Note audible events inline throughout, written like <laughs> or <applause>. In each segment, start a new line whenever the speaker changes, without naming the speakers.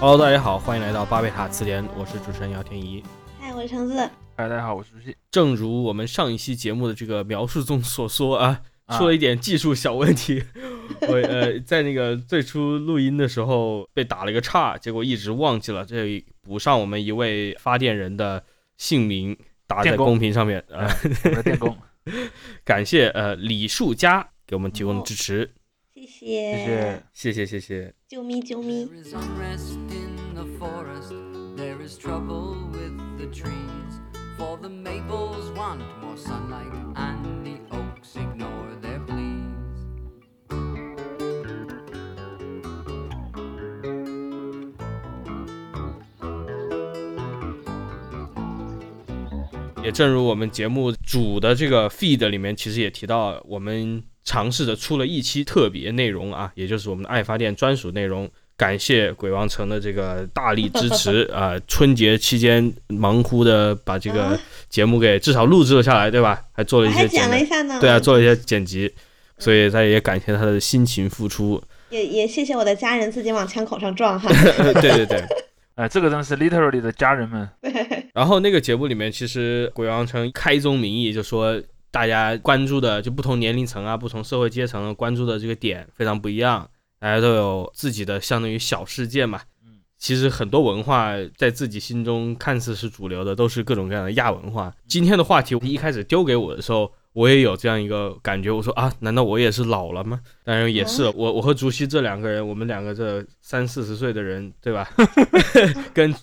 Hello，大家好，欢迎来到巴贝塔词典，我是主持人姚天怡。
嗨，我是橙子。
嗨，大家好，我是朱熹。
正如我们上一期节目的这个描述中所说啊，
啊
出了一点技术小问题，<laughs> 我呃在那个最初录音的时候被打了一个岔，结果一直忘记了这里补上我们一位发电人的姓名，打在公屏上面啊、
哎我的电工，
感谢呃李树佳给我们提供的支持，
谢谢，
谢谢。
谢谢谢谢。
啾咪啾咪。
There is unrest in the forest, there is trouble with the trees. For the maples want more sunlight, and the oaks ignore their pleas.
也正如我们节目主的这个 feed 里面，其实也提到，我们尝试着出了一期特别内容啊，也就是我们的爱发电专属内容。感谢鬼王城的这个大力支持 <laughs> 啊、春节期间忙乎的把这个
啊
节目给至少录制了下来，对吧？还做了一些剪
剪了一下呢。
对啊，做了一些剪辑，所以他也感谢他的辛勤付出。
也也谢谢我的家人自己往枪口上撞哈。
呃对对对。<laughs>
哎，这个真的是 literally 的家人们，<laughs>
然后那个节目里面，其实鬼王城开宗明义就说，大家关注的就不同年龄层啊、不同社会阶层关注的这个点非常不一样，大家都有自己的相当于小世界嘛。
嗯，
其实很多文化在自己心中看似是主流的，都是各种各样的亚文化。今天的话题一开始丢给我的时候，我也有这样一个感觉，我说啊，难道我也是老了吗？当然也是，我我和竹溪这两个人，我们两个这三四十岁的人，对吧？<laughs> 跟。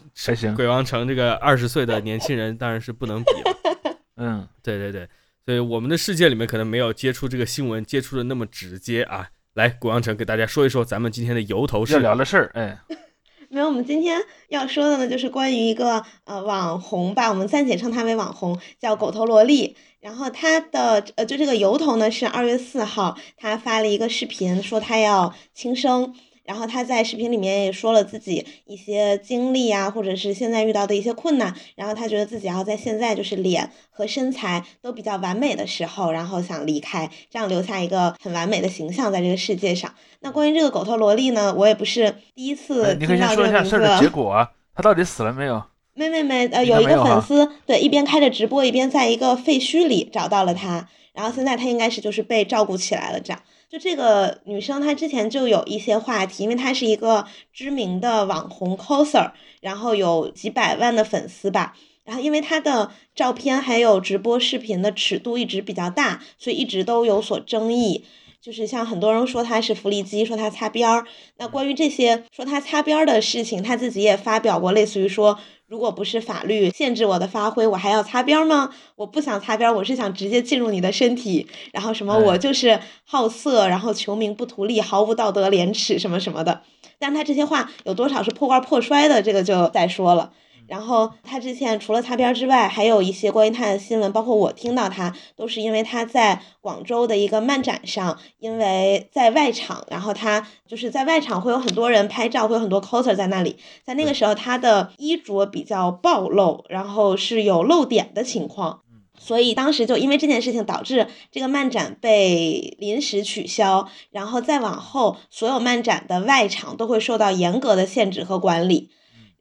鬼王城这个二十岁的年轻人当然是不能比了。<laughs>
嗯，
对对对，所以我们的世界里面可能没有接触这个新闻接触的那么直接啊。来，古阳城给大家说一说咱们今天的由头
要
是
聊的事儿，哎，<laughs>
没有，我们今天要说的呢，就是关于一个呃网红吧，我们暂且称他为网红，叫狗头萝莉。然后他的呃，就这个由头呢是二月四号，他发了一个视频，说他要轻生。然后他在视频里面也说了自己一些经历啊，或者是现在遇到的一些困难。然后他觉得自己要在现在就是脸和身材都比较完美的时候，然后想离开，这样留下一个很完美的形象在这个世界上。那关于这个狗头萝莉呢，我也不是第一次
哎你可以先说一下事儿的结。果啊，他到底死了没有？
没没没，呃，有一个粉丝对一边开着直播，一边在一个废墟里找到了他，然后现在他应该是就是被照顾起来了，这样。就这个女生，她之前就有一些话题，因为她是一个知名的网红 coser，然后有几百万的粉丝吧。然后因为她的照片还有直播视频的尺度一直比较大，所以一直都有所争议。就是像很多人说她是福利机，说她擦边儿。那关于这些说她擦边儿的事情，她自己也发表过，类似于说，如果不是法律限制我的发挥，我还要擦边儿吗？我不想擦边儿，我是想直接进入你的身体，然后什么
哎
我就是好色，然后求名不图利，毫无道德廉耻什么什么的。但他这些话有多少是破罐破摔的，这个就再说了。然后他之前除了擦边之外，还有一些关于他的新闻，包括我听到他都是因为他在广州的一个漫展上，因为在外场，然后他就是在外场会有很多人拍照，会有很多 coser 在那里，在那个时候他的衣着比较暴露，然后是有露点的情况。所以当时就因为这件事情导致这个漫展被临时取消，然后再往后所有漫展的外场都会受到严格的限制和管理。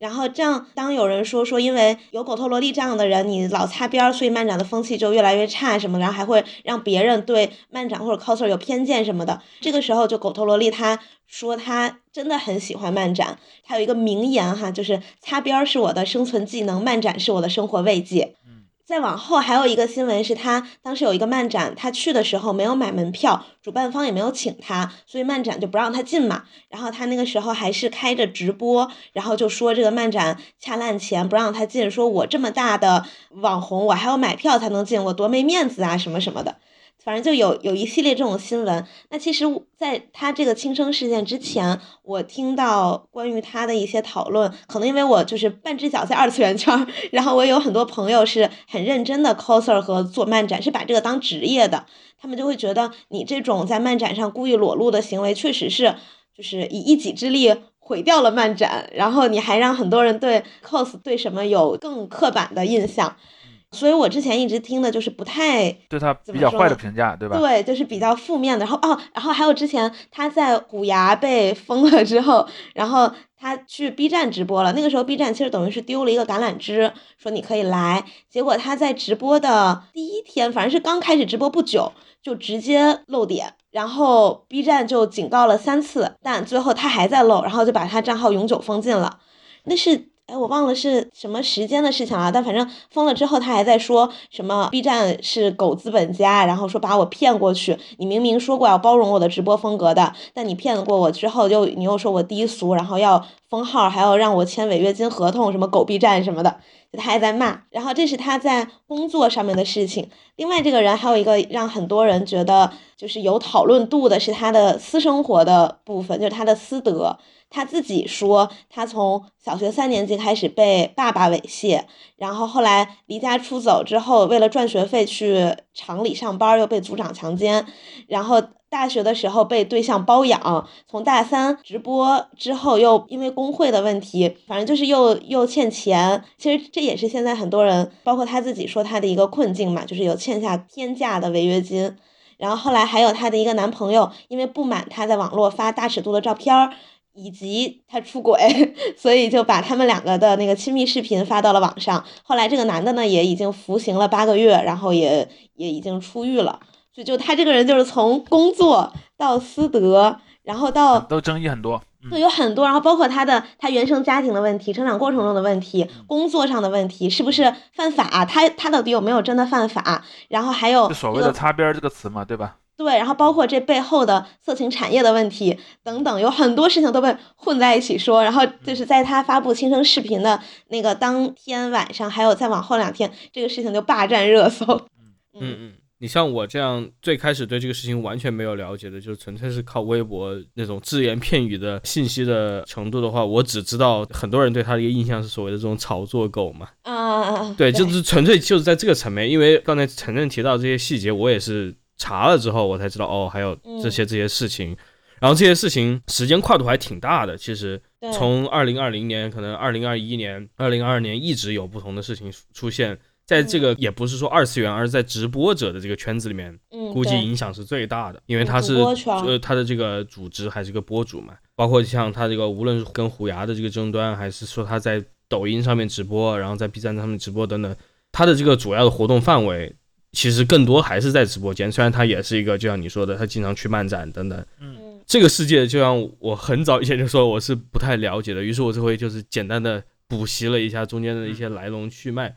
然后这样，当有人说说因为有狗头萝莉这样的人，你老擦边儿，所以漫展的风气就越来越差什么，然后还会让别人对漫展或者 coser 有偏见什么的。这个时候，就狗头萝莉她说她真的很喜欢漫展，她有一个名言哈，就是擦边儿是我的生存技能，漫展是我的生活慰藉。再往后还有一个新闻是他当时有一个漫展，他去的时候没有买门票，主办方也没有请他，所以漫展就不让他进嘛。然后他那个时候还是开着直播，然后就说这个漫展掐烂钱不让他进，说我这么大的网红，我还要买票才能进，我多没面子啊什么什么的。反正就有有一系列这种新闻。那其实，在他这个轻生事件之前，我听到关于他的一些讨论，可能因为我就是半只脚在二次元圈，<laughs> 然后我有很多朋友是很认真的 coser 和做漫展，是把这个当职业的，他们就会觉得你这种在漫展上故意裸露的行为，确实是就是以一己之力。毁掉了漫展，然后你还让很多人对 cos 对什么有更刻板的印象，所以我之前一直听的就是不太
对他比较坏的评价，对吧？
对，就是比较负面的。然后哦，然后还有之前他在虎牙被封了之后，然后他去 B 站直播了。那个时候 B 站其实等于是丢了一个橄榄枝，说你可以来。结果他在直播的第一天，反正是刚开始直播不久，就直接漏点。然后 B 站就警告了三次，但最后他还在漏，然后就把他账号永久封禁了。那是哎，我忘了是什么时间的事情了，但反正封了之后，他还在说什么 B 站是狗资本家，然后说把我骗过去，你明明说过要包容我的直播风格的，但你骗过我之后又你又说我低俗，然后要封号，还要让我签违约金合同，什么狗逼站什么的，他还在骂。然后这是他在工作上面的事情。另外，这个人还有一个让很多人觉得就是有讨论度的是他的私生活的部分，就是他的私德。他自己说，他从小学三年级开始被爸爸猥亵，然后后来离家出走之后，为了赚学费去厂里上班，又被组长强奸，然后大学的时候被对象包养，从大三直播之后又因为工会的问题，反正就是又又欠钱。其实这也是现在很多人，包括他自己说他的一个困境嘛，就是有欠下天价的违约金。然后后来还有她的一个男朋友，因为不满她在网络发大尺度的照片儿，以及他出轨，<laughs> 所以就把他们两个的那个亲密视频发到了网上。后来这个男的呢也已经服刑了八个月，然后也也已经出狱了。所以就他这个人就是从工作到私德，然后到
都争议很多。
对，
嗯，
有很多，然后包括他的他原生家庭的问题、成长过程中的问题、工作上的问题，是不是犯法？他他到底有没有真的犯法？然后还有
就所谓的擦边这个词嘛，对吧？
对，然后包括这背后的色情产业的问题等等，有很多事情都被混在一起说。然后就是在他发布亲生视频的那个当天晚上，还有再往后两天，这个事情就霸占热搜。
嗯嗯，你像我这样最开始对这个事情完全没有了解的，就纯粹是靠微博那种只言片语的信息的程度的话，我只知道很多人对他的一个印象是所谓的这种炒作狗嘛。
啊，
对，就是纯粹就是在这个层面，因为刚才陈震提到这些细节，我也是查了之后我才知道，哦，还有这些这些事情。然后这些事情时间跨度还挺大的，其实从二零二零年，可能二零二一年、二零二二年一直有不同的事情出现，在这个也不是说二次元，而是在直播者的这个圈子里面，
嗯，
估计影响是最大的，因为他是呃他的这个组织还是个播主嘛，包括像他这个无论是跟虎牙的这个争端，还是说他在抖音上面直播，然后在 B 站上面直播等等，他的这个主要的活动范围其实更多还是在直播间，虽然他也是一个就像你说的，他经常去漫展等等。
嗯
这个世界就像我很早以前就说我是不太了解的，于是我这回就是简单的补习了一下中间的一些来龙去脉。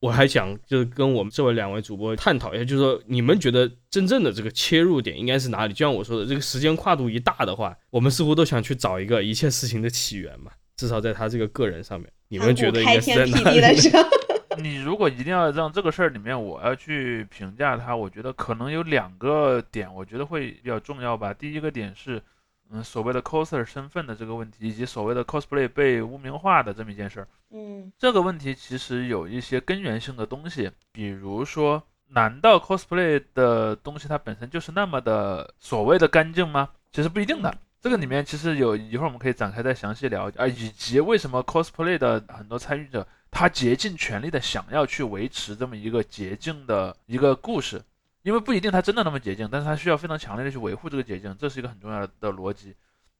我还想就是跟我们这位两位主播探讨一下，就是说你们觉得真正的这个切入点应该是哪里？就像我说的，这个时间跨度一大的话，我们似乎都想去找一个一切事情的起源嘛，至少在他这个个人上面，你们觉得应该是在哪里？<laughs>
你如果一定要让这个事儿里面我要去评价它，我觉得可能有两个点，我觉得会比较重要吧。第一个点是，嗯，所谓的 coser 身份的这个问题，以及所谓的 cosplay 被污名化的这么一件事儿。
嗯
这个问题其实有一些根源性的东西，比如说，难道 cosplay 的东西它本身就是那么的所谓的干净吗？其实不一定的。这个里面其实有一会儿我们可以展开再详细聊啊，以及为什么 cosplay 的很多参与者他竭尽全力的想要去维持这么一个洁净的一个故事，因为不一定他真的那么洁净，但是他需要非常强烈的去维护这个洁净，这是一个很重要的逻辑。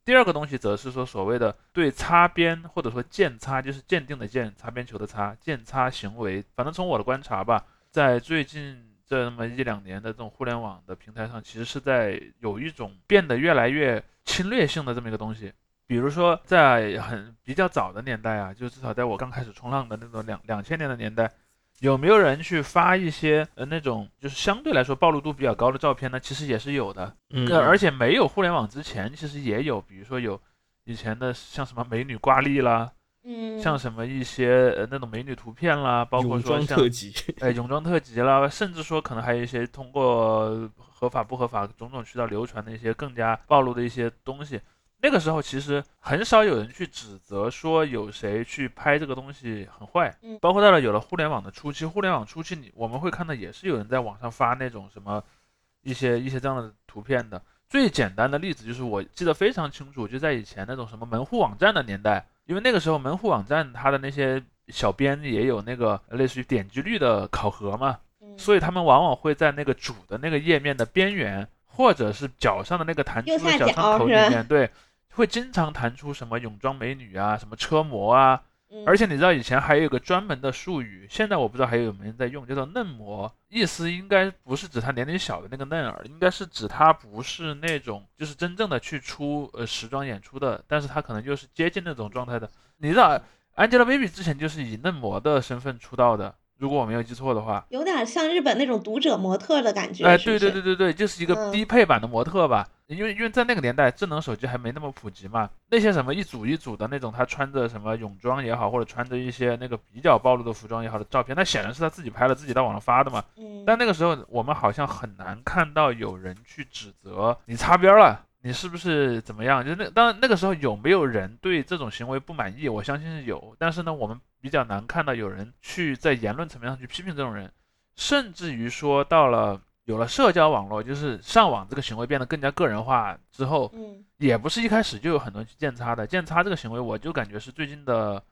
第二个东西则是说所谓的对擦边或者说鉴擦，就是鉴定的鉴，擦边球的擦，鉴擦行为。反正从我的观察吧，在最近这么一两年的这种互联网的平台上，其实是在有一种变得越来越侵略性的这么一个东西。比如说，在很比较早的年代啊，就至少在我刚开始冲浪的那种两两千年的年代，有没有人去发一些呃那种就是相对来说暴露度比较高的照片呢？其实也是有的。
嗯，
呃，而且没有互联网之前，其实也有，比如说有以前的像什么美女挂历啦，
嗯，
像什么一些呃那种美女图片啦，包括
泳装
说像
特辑，
哎泳装特辑啦，甚至说可能还有一些通过合法不合法种种渠道流传的一些更加暴露的一些东西。那个时候其实很少有人去指责说有谁去拍这个东西很坏
嗯，
包括到了有了互联网的初期，互联网初期你我们会看到也是有人在网上发那种什么一些一些这样的图片的。最简单的例子就是我记得非常清楚，就在以前那种什么门户网站的年代，因为那个时候门户网站它的那些小编也有那个类似于点击率的考核嘛，
嗯。
所以他们往往会在那个主的那个页面的边缘，或者是脚上的那个弹出的小窗口里面，对，会经常弹出什么泳装美女啊，什么车模啊，
嗯。
而且你知道以前还有一个专门的术语，现在我不知道还有没有人在用，叫做嫩模，意思应该不是指她年龄小的那个嫩儿，应该是指她不是那种就是真正的去出呃时装演出的，但是她可能就是接近那种状态的。你知道 Angelababy 之前就是以嫩模的身份出道的，如果我没有记错的话。
有点像日本那种读者模特的感觉。
哎，对对对对对，就是一个
嗯
低配版的模特吧，因为因为在那个年代，智能手机还没那么普及嘛，那些什么一组一组的那种，他穿着什么泳装也好，或者穿着一些那个比较暴露的服装也好的照片，那显然是他自己拍了，自己在网上发的嘛。
嗯，
但那个时候，我们好像很难看到有人去指责你擦边了。你是不是怎么样？就是那当然那个时候有没有人对这种行为不满意？我相信是有，但是呢，我们比较难看到有人去在言论层面上去批评这种人，甚至于说到了有了社交网络，就是上网这个行为变得更加个人化之后，
嗯
也不是一开始就有很多人去见擦的。见擦这个行为，我就感觉是最近的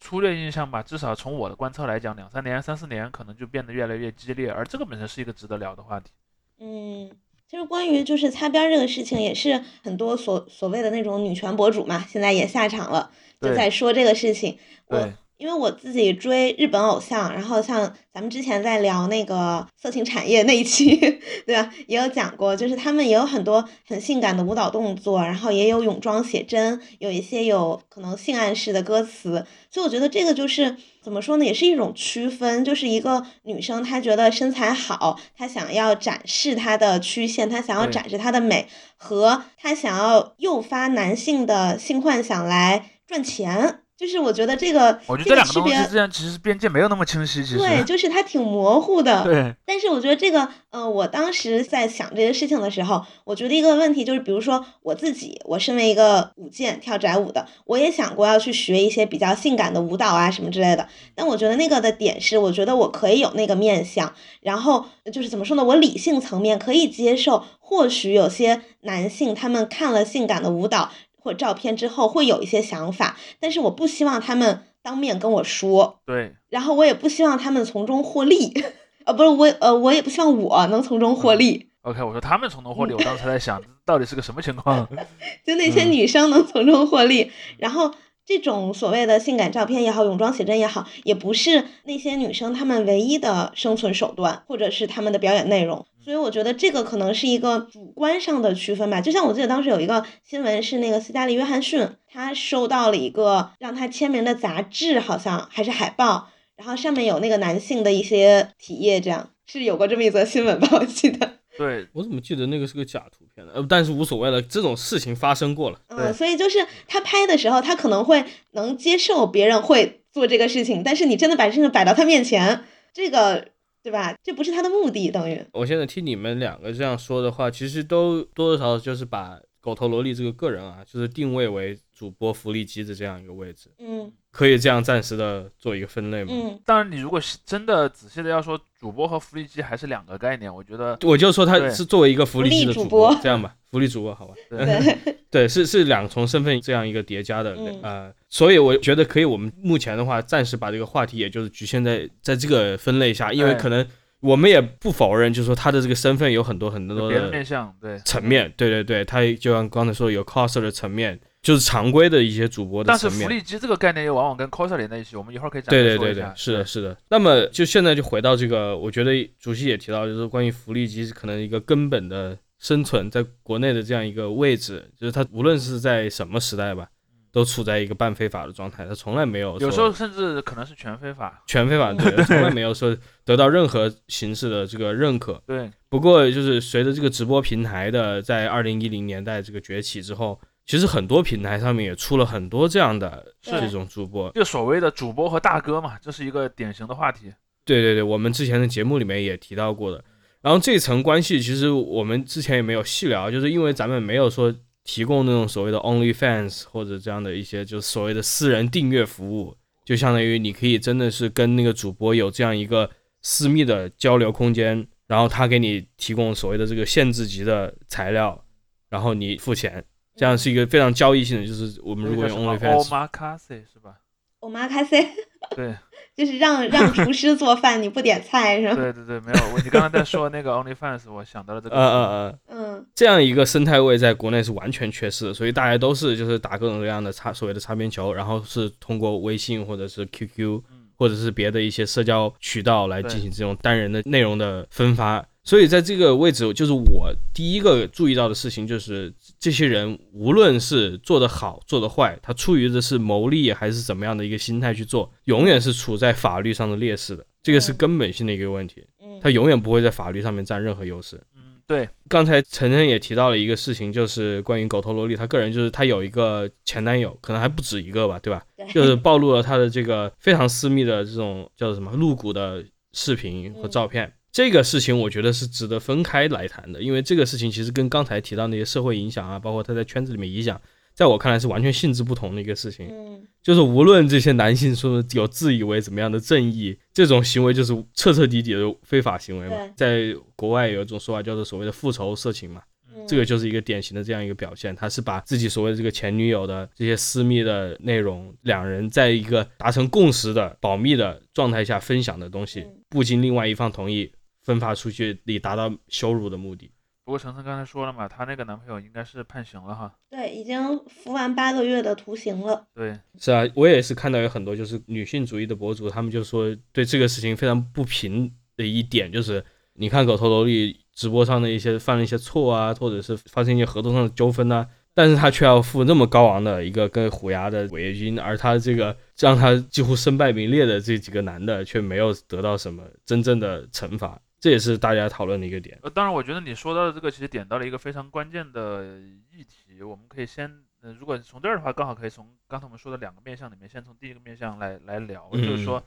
粗略印象吧，至少从我的观测来讲，两三年、三四年可能就变得越来越激烈，而这个本身是一个值得聊的话题。
嗯，其实关于就是擦边这个事情，也是很多所所谓的那种女权博主嘛，现在也下场了，就在说这个事情。我
对，
因为我自己追日本偶像，然后像咱们之前在聊那个色情产业那一期，<laughs> 对吧？也有讲过，就是他们也有很多很性感的舞蹈动作，然后也有泳装写真，有一些有可能性暗示的歌词，所以我觉得这个就是怎么说呢，也是一种区分，就是一个女生她觉得身材好，她想要展示她的曲线，她想要展示她的美，和她想要诱发男性的性幻想来赚钱。就是我觉得这个
我觉得这两个东西之间其实边界没有那么清晰，其实。
对，就是它挺模糊的。
对
但是我觉得这个，呃，我当时在想这些事情的时候，我觉得一个问题就是，比如说我自己，我身为一个舞剑跳宅舞的，我也想过要去学一些比较性感的舞蹈啊什么之类的。但我觉得那个的点是，我觉得我可以有那个面相，然后就是怎么说呢，我理性层面可以接受，或许有些男性他们看了性感的舞蹈或照片之后会有一些想法，但是我不希望他们当面跟我说。
对，
然后我也不希望他们从中获利，<laughs> 呃，不是我，呃，我也不希望我能从中获利
，OK，我说他们从中获利，我当时在想，<laughs> 到底是个什么情况？<laughs>
就那些
嗯
女生能从中获利。然后这种所谓的性感照片也好，泳装写真也好，也不是那些女生她们唯一的生存手段，或者是她们的表演内容。所以我觉得这个可能是一个主观上的区分吧。就像我记得当时有一个新闻是那个斯嘉丽·约翰逊，她收到了一个让她签名的杂志，好像还是海报，然后上面有那个男性的一些体液，这样是有过这么一则新闻吧？我记得。
对，
我怎么记得那个是个假图片呢？呃，但是无所谓了，这种事情发生过了。
嗯，所以就是他拍的时候，他可能会能接受别人会做这个事情，但是你真的把这事情摆到他面前，这个对吧？这不是他的目的，等于
我现在听你们两个这样说的话，其实都多多少少就是把狗头萝莉这个个人啊，就是定位为主播福利机的这样一个位置，
嗯
可以这样暂时的做一个分类吗？
嗯
当然你如果是真的仔细的要说，主播和福利机还是两个概念，我觉得
我就说他是作为一个福利机的
福利主
播，这样吧，福利主播好吧？
对
对，
是是两重身份这样一个叠加的，
嗯
呃，所以我觉得可以，我们目前的话暂时把这个话题也就是局限在在这个分类下，因为可能我们也不否认，就是说他的这个身份有很多很多
的
的
面向，对。
层面，对对对，他就像刚才说有 coser 的层面，就是常规的一些主播的
但是。福利机这个概念又往往跟 coser 连在一起，我们一会儿可以展
对对对
开说一下。，
对是的，是的。那么就现在就回到这个，我觉得主席也提到，就是关于福利机可能一个根本的生存在国内的这样一个位置，就是它无论是在什么时代吧，都处在一个半非法的状态，它从来没有
有时候甚至可能是全非法。
全非法，对，<laughs> 从来没有说得到任何形式的这个认可。
对，
不过就是随着这个直播平台的在二零一零年代这个崛起之后，其实很多平台上面也出了很多这样的这种主播。
就所谓的主播和大哥嘛，这是一个典型的话题。
对对对，我们之前的节目里面也提到过的。然后这层关系其实我们之前也没有细聊，就是因为咱们没有说提供那种所谓的 OnlyFans 或者这样的一些就是所谓的私人订阅服务，就相当于你可以真的是跟那个主播有这样一个私密的交流空间，然后他给你提供所谓的这个限制级的材料，然后你付钱，这样是一个非常交易性的，就是我们如果用
OnlyFans，omakase 是吧？
我妈开 C
对
就是让 <laughs> 让厨师做饭，你不点菜是吧？
对对对，没有，我你刚刚在说那个 OnlyFans，我想到了这个。
嗯嗯嗯，
嗯
这样一个生态位在国内是完全缺失的，所以大家都是就是打各种各样的擦所谓的擦边球，然后是通过微信或者是 QQ
嗯，
或者是别的一些社交渠道来进行这种单人的内容的分发。所以在这个位置，就是我第一个注意到的事情，就是这些人无论是做得好做得坏，他出于的是牟利还是怎么样的一个心态去做，永远是处在法律上的劣势的，这个是
嗯
根本性的一个问题，
嗯
他永远不会在法律上面占任何优势。
嗯，对，
刚才晨晨也提到了一个事情，就是关于狗头萝莉，她个人就是她有一个前男友，可能还不止一个吧，对吧？
对，
就是暴露了他的这个非常私密的这种叫做什么露骨的视频和照片。这个事情我觉得是值得分开来谈的，因为这个事情其实跟刚才提到那些社会影响啊，包括他在圈子里面影响，在我看来是完全性质不同的一个事情。
嗯
就是无论这些男性说有自以为怎么样的正义，这种行为就是彻彻底底的非法行为嘛。在国外有一种说法叫做所谓的复仇色情嘛，
嗯
这个就是一个典型的这样一个表现，他是把自己所谓的这个前女友的这些私密的内容，两人在一个达成共识的保密的状态下分享的东西
嗯，
不经另外一方同意分发出去，以达到羞辱的目的。
不过程程刚才说了嘛，她那个男朋友应该是判刑了哈。
对，已经服完八个月的徒刑了。
对，
是啊，我也是看到有很多就是女性主义的博主，他们就说对这个事情非常不平的一点就是，你看狗头萝莉直播上的一些犯了一些错啊，或者是发生一些合同上的纠纷呐、但是他却要付那么高昂的一个跟虎牙的违约金，而他这个让他几乎身败名裂的这几个男的却没有得到什么真正的惩罚，这也是大家讨论的一个点。
呃，当然，我觉得你说到的这个其实点到了一个非常关键的议题，我们可以先，呃，如果从这儿的话，刚好可以从刚才我们说的两个面向里面，先从第一个面向来来聊，就是说，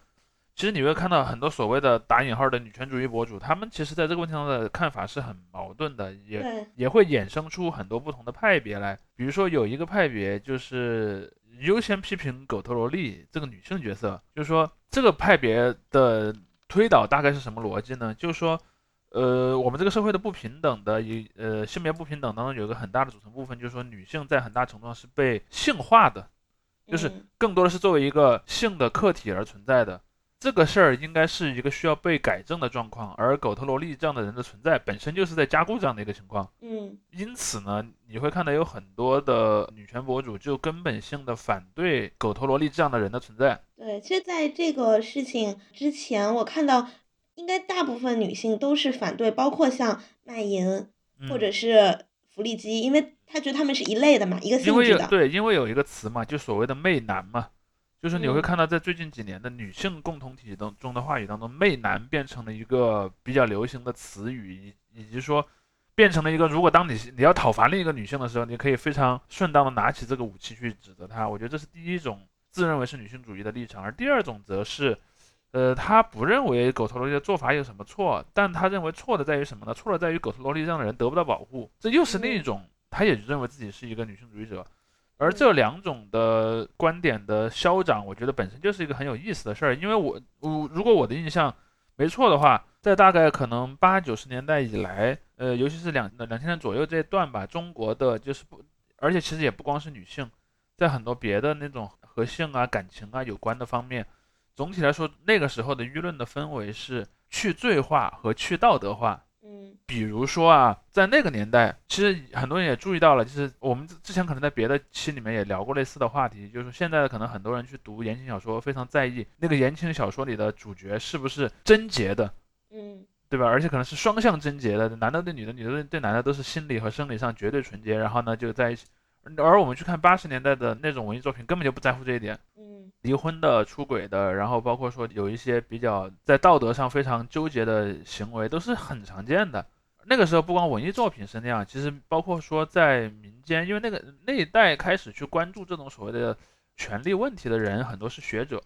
其实你会看到很多所谓的打引号的女权主义博主，他们其实在这个问题上的看法是很矛盾的，也，也会衍生出很多不同的派别来。比如说有一个派别就是优先批评狗头萝莉这个女性角色，就是说这个派别的推导大概是什么逻辑呢？就是说，呃，我们这个社会的不平等的一呃性别不平等当中有一个很大的组成部分，就是说女性在很大程度上是被性化的，就是
嗯
更多的是作为一个性的客体而存在的。这个事儿应该是一个需要被改正的状况，而狗头萝莉这样的人的存在本身就是在加固这样的一个情况。
嗯
因此呢，你会看到有很多的女权博主就根本性的反对狗头萝莉这样的人的存在。
对，其实在这个事情之前，我看到应该大部分女性都是反对，包括像卖淫
嗯、
或者是福利机，因为她觉得他们是一类的嘛，一个性质的。
有对，因为有一个词嘛，就所谓的媚男嘛，就是你会
嗯
看到在最近几年的女性共同体当中的话语当中，媚男变成了一个比较流行的词语，以以及说变成了一个，如果当你你要讨伐另一个女性的时候，你可以非常顺当的拿起这个武器去指责她。我觉得这是第一种自认为是女性主义的立场，而第二种则是。呃，他不认为狗头萝莉的做法有什么错，但他认为错的在于什么呢？错的在于狗头萝莉这样的人得不到保护，这又是另一种，他也认为自己是一个女性主义者，而这两种的观点的消长，我觉得本身就是一个很有意思的事儿。因为我我如果我的印象没错的话，在大概可能八九十年代以来，呃，尤其是两两千年左右这一段吧，中国的就是不，而且其实也不光是女性，在很多别的那种和性啊、感情啊有关的方面，总体来说，那个时候的舆论的氛围是去罪化和去道德化。
嗯
比如说啊，在那个年代，其实很多人也注意到了，就是我们之之前可能在别的期里面也聊过类似的话题，就是现在可能很多人去读言情小说，非常在意那个言情小说里的主角是不是贞洁的，
嗯
对吧？而且可能是双向贞洁的，男的对女的，女的对对男的都是心理和生理上绝对纯洁，然后呢就在一起。而我们去看八十年代的那种文艺作品，根本就不在乎这一点。
嗯
离婚的、出轨的，然后包括说有一些比较在道德上非常纠结的行为，都是很常见的。那个时候不光文艺作品是那样，其实包括说在民间，因为那个那一代开始去关注这种所谓的权利问题的人，很多是学者，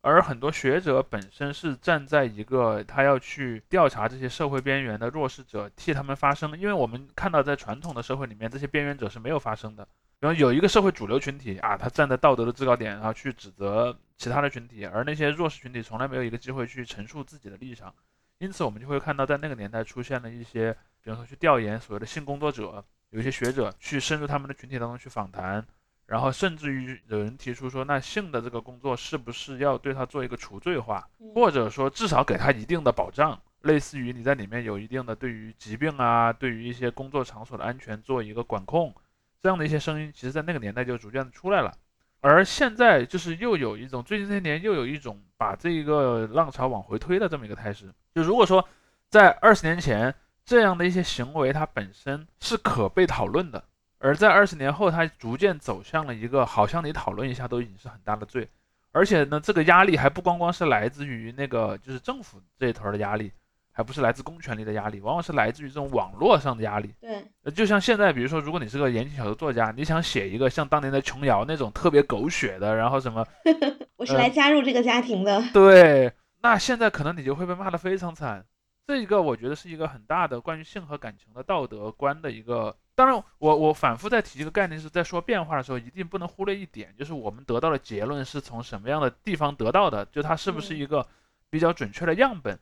而很多学者本身是站在一个他要去调查这些社会边缘的弱势者，替他们发声。因为我们看到在传统的社会里面，这些边缘者是没有发声的。然后有一个社会主流群体啊，他站在道德的制高点，然后去指责其他的群体，而那些弱势群体从来没有一个机会去陈述自己的立场。因此，我们就会看到，在那个年代出现了一些，比方说去调研所谓的性工作者，有一些学者去深入他们的群体当中去访谈，然后甚至于有人提出说，那性的这个工作是不是要对他做一个除罪化，
嗯
或者说至少给他一定的保障，类似于你在里面有一定的对于疾病啊，对于一些工作场所的安全做一个管控，这样的一些声音，其实在那个年代就逐渐的出来了。而现在就是又有一种最近这些年又有一种把这一个浪潮往回推的这么一个态势。就如果说在二十年前这样的一些行为，它本身是可被讨论的，而在二十年后，它逐渐走向了一个好像你讨论一下都已经是很大的罪，而且呢，这个压力还不光光是来自于那个就是政府这一头的压力，还不是来自公权力的压力，往往是来自于这种网络上的压力。
对，
呃，就像现在，比如说，如果你是个言情小说作家，你想写一个像当年的琼瑶那种特别狗血的，然后什么，<laughs>
我是来加入这个家庭的。
对，那现在可能你就会被骂得非常惨。这一个我觉得是一个很大的关于性和感情的道德观的一个。当然我，我反复在提一个概念，是在说变化的时候，一定不能忽略一点，就是我们得到的结论是从什么样的地方得到的，就它是不是
嗯
一个比较准确的样本。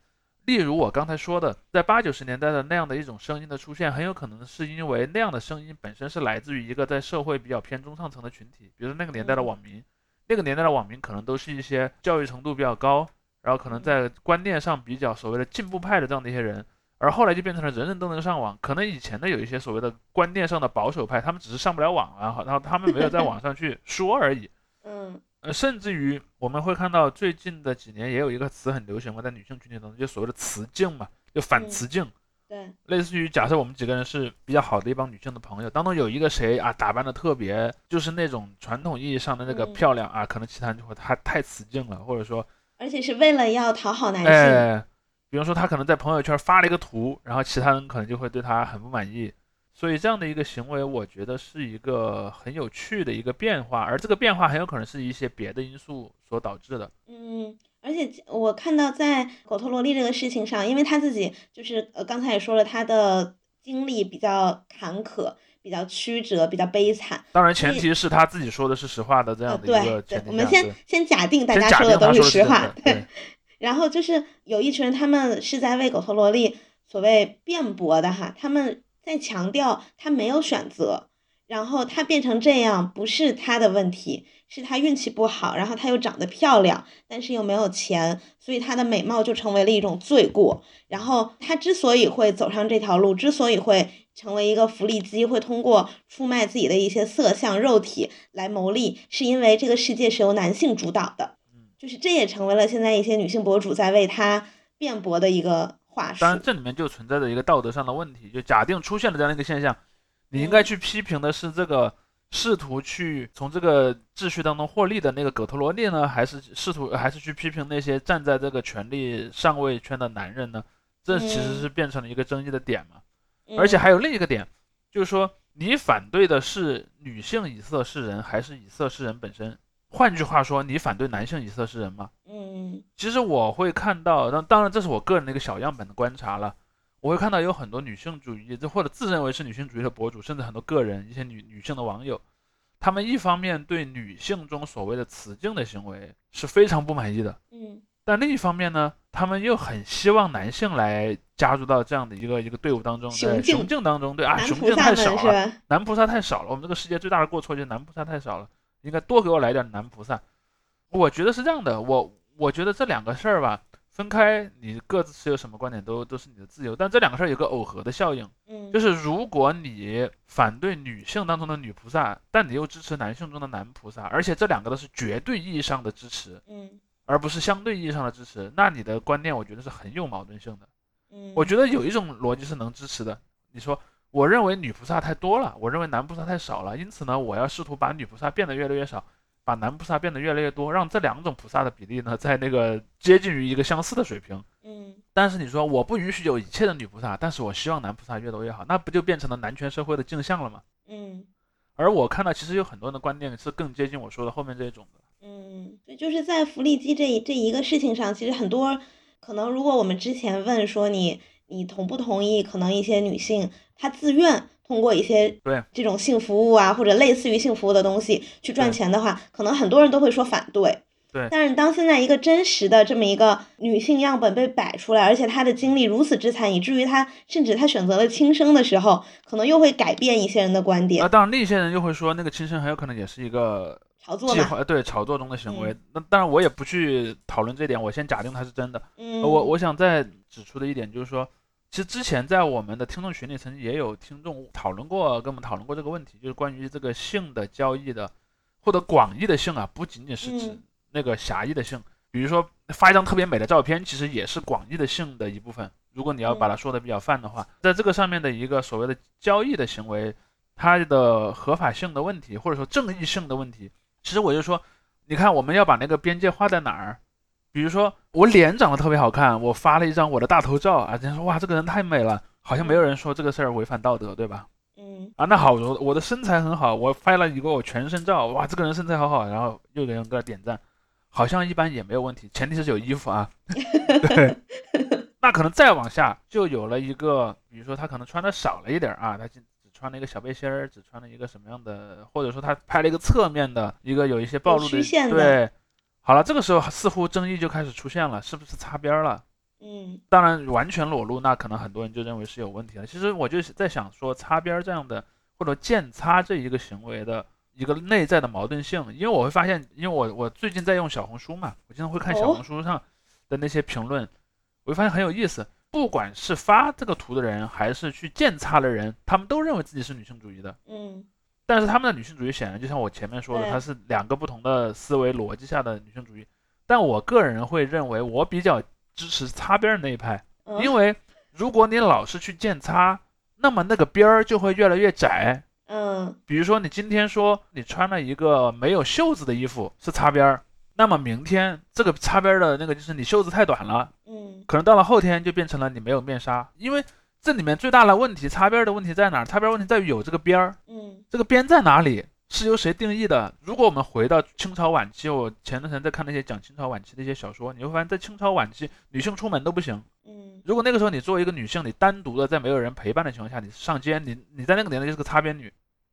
例如我刚才说的，在八九十年代的那样的一种声音的出现，很有可能是因为那样的声音本身是来自于一个在社会比较偏中上层的群体，比如说那个年代的
嗯
网民，那个年代的网民可能都是一些教育程度比较高，然后可能在观念上比较所谓的进步派的这样的一些人，而后来就变成了人人都能上网。可能以前的有一些所谓的观念上的保守派，他们只是上不了网啊，然后他们没有在网上去说而已。
嗯
呃，甚至于我们会看到最近的几年也有一个词很流行嘛，在女性群体当中，就所谓的雌竞嘛，就反
嗯
雌竞。
对，
类似于假设我们几个人是比较好的一帮女性的朋友，当中有一个谁啊打扮的特别，就是那种传统意义上的那个
嗯
漂亮啊，可能其他人就会他太雌竞了，或者说，
而且是为了要讨好男性。
哎，比如说他可能在朋友圈发了一个图，然后其他人可能就会对他很不满意，所以这样的一个行为，我觉得是一个很有趣的一个变化，而这个变化很有可能是一些别的因素所导致的。
嗯，而且我看到在狗头萝莉这个事情上，因为他自己就是呃刚才也说了，他的经历比较坎坷，比较曲折，比较悲惨。
当然，前提是他自己说的是实话的这
呃，
样的一个
对对我们先先假定大家说的都是实话，
对，
然后就是有一群人，他们是在为狗头萝莉所谓辩驳的哈，他们在强调他没有选择，然后他变成这样不是他的问题，是他运气不好，然后他又长得漂亮，但是又没有钱，所以她的美貌就成为了一种罪过。然后他之所以会走上这条路，之所以会成为一个福利机，会通过出卖自己的一些色相、肉体来牟利，是因为这个世界是由男性主导的。就是这也成为了现在一些女性博主在为她辩驳的一个话术
当。然，这里面就存在着一个道德上的问题，就假定出现了这样的一个现象，你应该去批评的是这个试图去从这个秩序当中获利的那个狗头萝莉呢，还是试图还是去批评那些站在这个权力上位圈的男人呢？这其实是变成了一个争议的点嘛。而且
嗯
还有另一个点，就是说你反对的是女性以色侍人，还是以色侍人本身？换句话说，你反对男性以色侍人吗？
嗯
其实我会看到，当当然这是我个人的一个小样本的观察了。我会看到有很多女性主义，或者自认为是女性主义的博主，甚至很多个人一些女女性的网友，他们一方面对女性中所谓的雌竞的行为是非常不满意的，
嗯
但另一方面呢，他们又很希望男性来加入到这样的一个一个队伍当中，对
雄竞
雄竞当中，对啊，雄竞太少了？男菩萨太少了，我们这个世界最大的过错就是男菩萨太少了，应该多给我来点男菩萨。我觉得是这样的，我我觉得这两个事儿吧，分开你各自持有什么观点都都是你的自由，但这两个事儿有个耦合的效应，
嗯，
就是如果你反对女性当中的女菩萨，但你又支持男性中的男菩萨，而且这两个都是绝对意义上的支持，
嗯
而不是相对意义上的支持，那你的观念我觉得是很有矛盾性的。
嗯，
我觉得有一种逻辑是能支持的。你说，我认为女菩萨太多了，我认为男菩萨太少了，因此呢，我要试图把女菩萨变得越来越少，把男菩萨变得越来越多，让这两种菩萨的比例呢，在那个接近于一个相似的水平。
嗯
但是你说我不允许有一切的女菩萨，但是我希望男菩萨越多越好，那不就变成了男权社会的镜像了吗？
嗯
而我看到其实有很多人的观念是更接近我说的后面这一种的。
嗯，对，就是在福利机这一这一个事情上，其实很多可能，如果我们之前问说你你同不同意，可能一些女性她自愿通过一些
对
这种性服务啊，或者类似于性服务的东西去赚钱的话，可能很多人都会说反对。
对
但是当现在一个真实的这么一个女性样本被摆出来，而且她的经历如此之惨，以至于她甚至她选择了轻生的时候，可能又会改变一些人的观点啊，
当然另一些人又会说，那个轻生很有可能也是一个
炒作嘛。
计划，对炒作中的行为。那当然我也不去讨论这点，我先假定它是真的。
嗯，
呃我我想再指出的一点就是说，其实之前在我们的听众群里，曾经也有听众讨论过，跟我们讨论过这个问题，就是关于这个性的交易的，或者广义的性啊，不仅仅是指
嗯
那个狭义的性，比如说发一张特别美的照片，其实也是广义的性的一部分。如果你要把它说的比较泛的话，在这个上面的一个所谓的交易的行为，它的合法性的问题，或者说正义性的问题，其实我就说，你看我们要把那个边界画在哪儿？比如说我脸长得特别好看，我发了一张我的大头照啊，人家说哇这个人太美了，好像没有人说这个事儿违反道德，对吧？
嗯
啊，那好，我我的身材很好，我拍了一个我全身照，哇，这个人身材好好，然后又有人给他点赞，好像一般也没有问题，前提是有衣服啊。<laughs> 对，那可能再往下就有了一个，比如说他可能穿的少了一点啊，他只只穿了一个小背心儿，只穿了一个什么样的，或者说他拍了一个侧面的一个有一些暴露的，
的
对。好了，这个时候似乎争议就开始出现了，是不是擦边儿了？
嗯
当然，完全裸露，那可能很多人就认为是有问题了。其实我就是在想说，擦边儿这样的或者剑擦这一个行为的一个内在的矛盾性，因为我会发现，因为我我最近在用小红书嘛，我经常会看小
哦
红书上的那些评论，我会发现很有意思。不管是发这个图的人，还是去剑擦的人，他们都认为自己是女性主义的。
嗯
但是他们的女性主义显然就像我前面说的，
对
它是两个不同的思维逻辑下的女性主义。但我个人会认为，我比较支持擦边儿那一派。
嗯，
因为如果你老是去见擦，那么那个边儿就会越来越窄。
嗯
比如说，你今天说你穿了一个没有袖子的衣服是擦边儿，那么明天这个擦边儿的那个就是你袖子太短了，
嗯
可能到了后天就变成了你没有面纱。因为这里面最大的问题，擦边儿的问题在哪儿？擦边儿问题在于有这个边儿，
嗯
这个边在哪里？是由谁定义的？如果我们回到清朝晚期，我前段时间在看那些讲清朝晚期的一些小说，你会发现在清朝晚期，女性出门都不行。
嗯
如果那个时候你作为一个女性，你单独的在没有人陪伴的情况下，你上街，你你在那个年代就是个擦边女，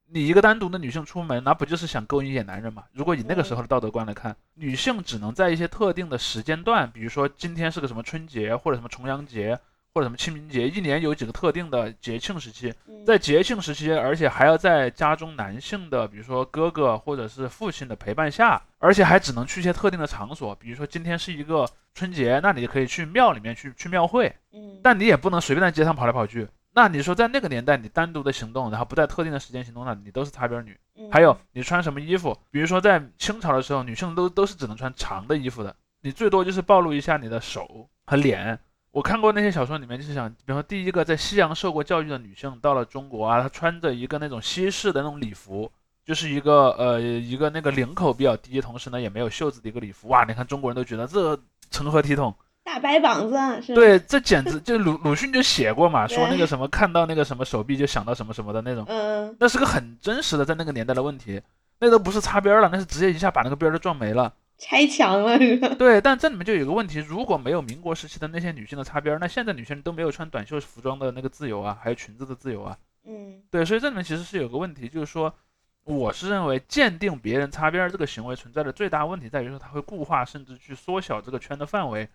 你一个单独的女性出门，那不就是想勾引野男人吗？如果以那个时候的道德观来看，女性只能在一些特定的时间段，比如说今天是个什么春节或者什么重阳节或者什么清明节，一年有几个特定的节庆时期，
嗯，
在节庆时期，而且还要在家中男性的，比如说哥哥或者是父亲的陪伴下，而且还只能去一些特定的场所，比如说今天是一个春节，那你可以去庙里面去去庙会，
嗯
但你也不能随便在街上跑来跑去。那你说在那个年代，你单独的行动，然后不在特定的时间行动，那你都是擦边女。
嗯
还有你穿什么衣服，比如说在清朝的时候，女性都都是只能穿长的衣服的，你最多就是暴露一下你的手和脸。我看过那些小说里面，就是想，比方说第一个在西洋受过教育的女性到了中国啊，她穿着一个那种西式的那种礼服，就是一个呃一个那个领口比较低，同时呢也没有袖子的一个礼服。哇，你看中国人都觉得这成何体统？
大白膀子是？
对，这简直就鲁鲁迅就写过嘛，说那个什么看到那个什么手臂就想到什么什么的那种，
嗯
那是个很真实的在那个年代的问题，那都不是擦边儿了，那是直接一下把那个边儿都撞没了。
拆墙了是吧？
对，但这里面就有个问题，如果没有民国时期的那些女性的擦边儿，那现在女性都没有穿短袖服装的那个自由啊，还有裙子的自由啊。
嗯
对，所以这里面其实是有个问题，就是说，我是认为鉴定别人擦边儿这个行为存在的最大问题在于说，它会固化甚至去缩小这个圈的范围，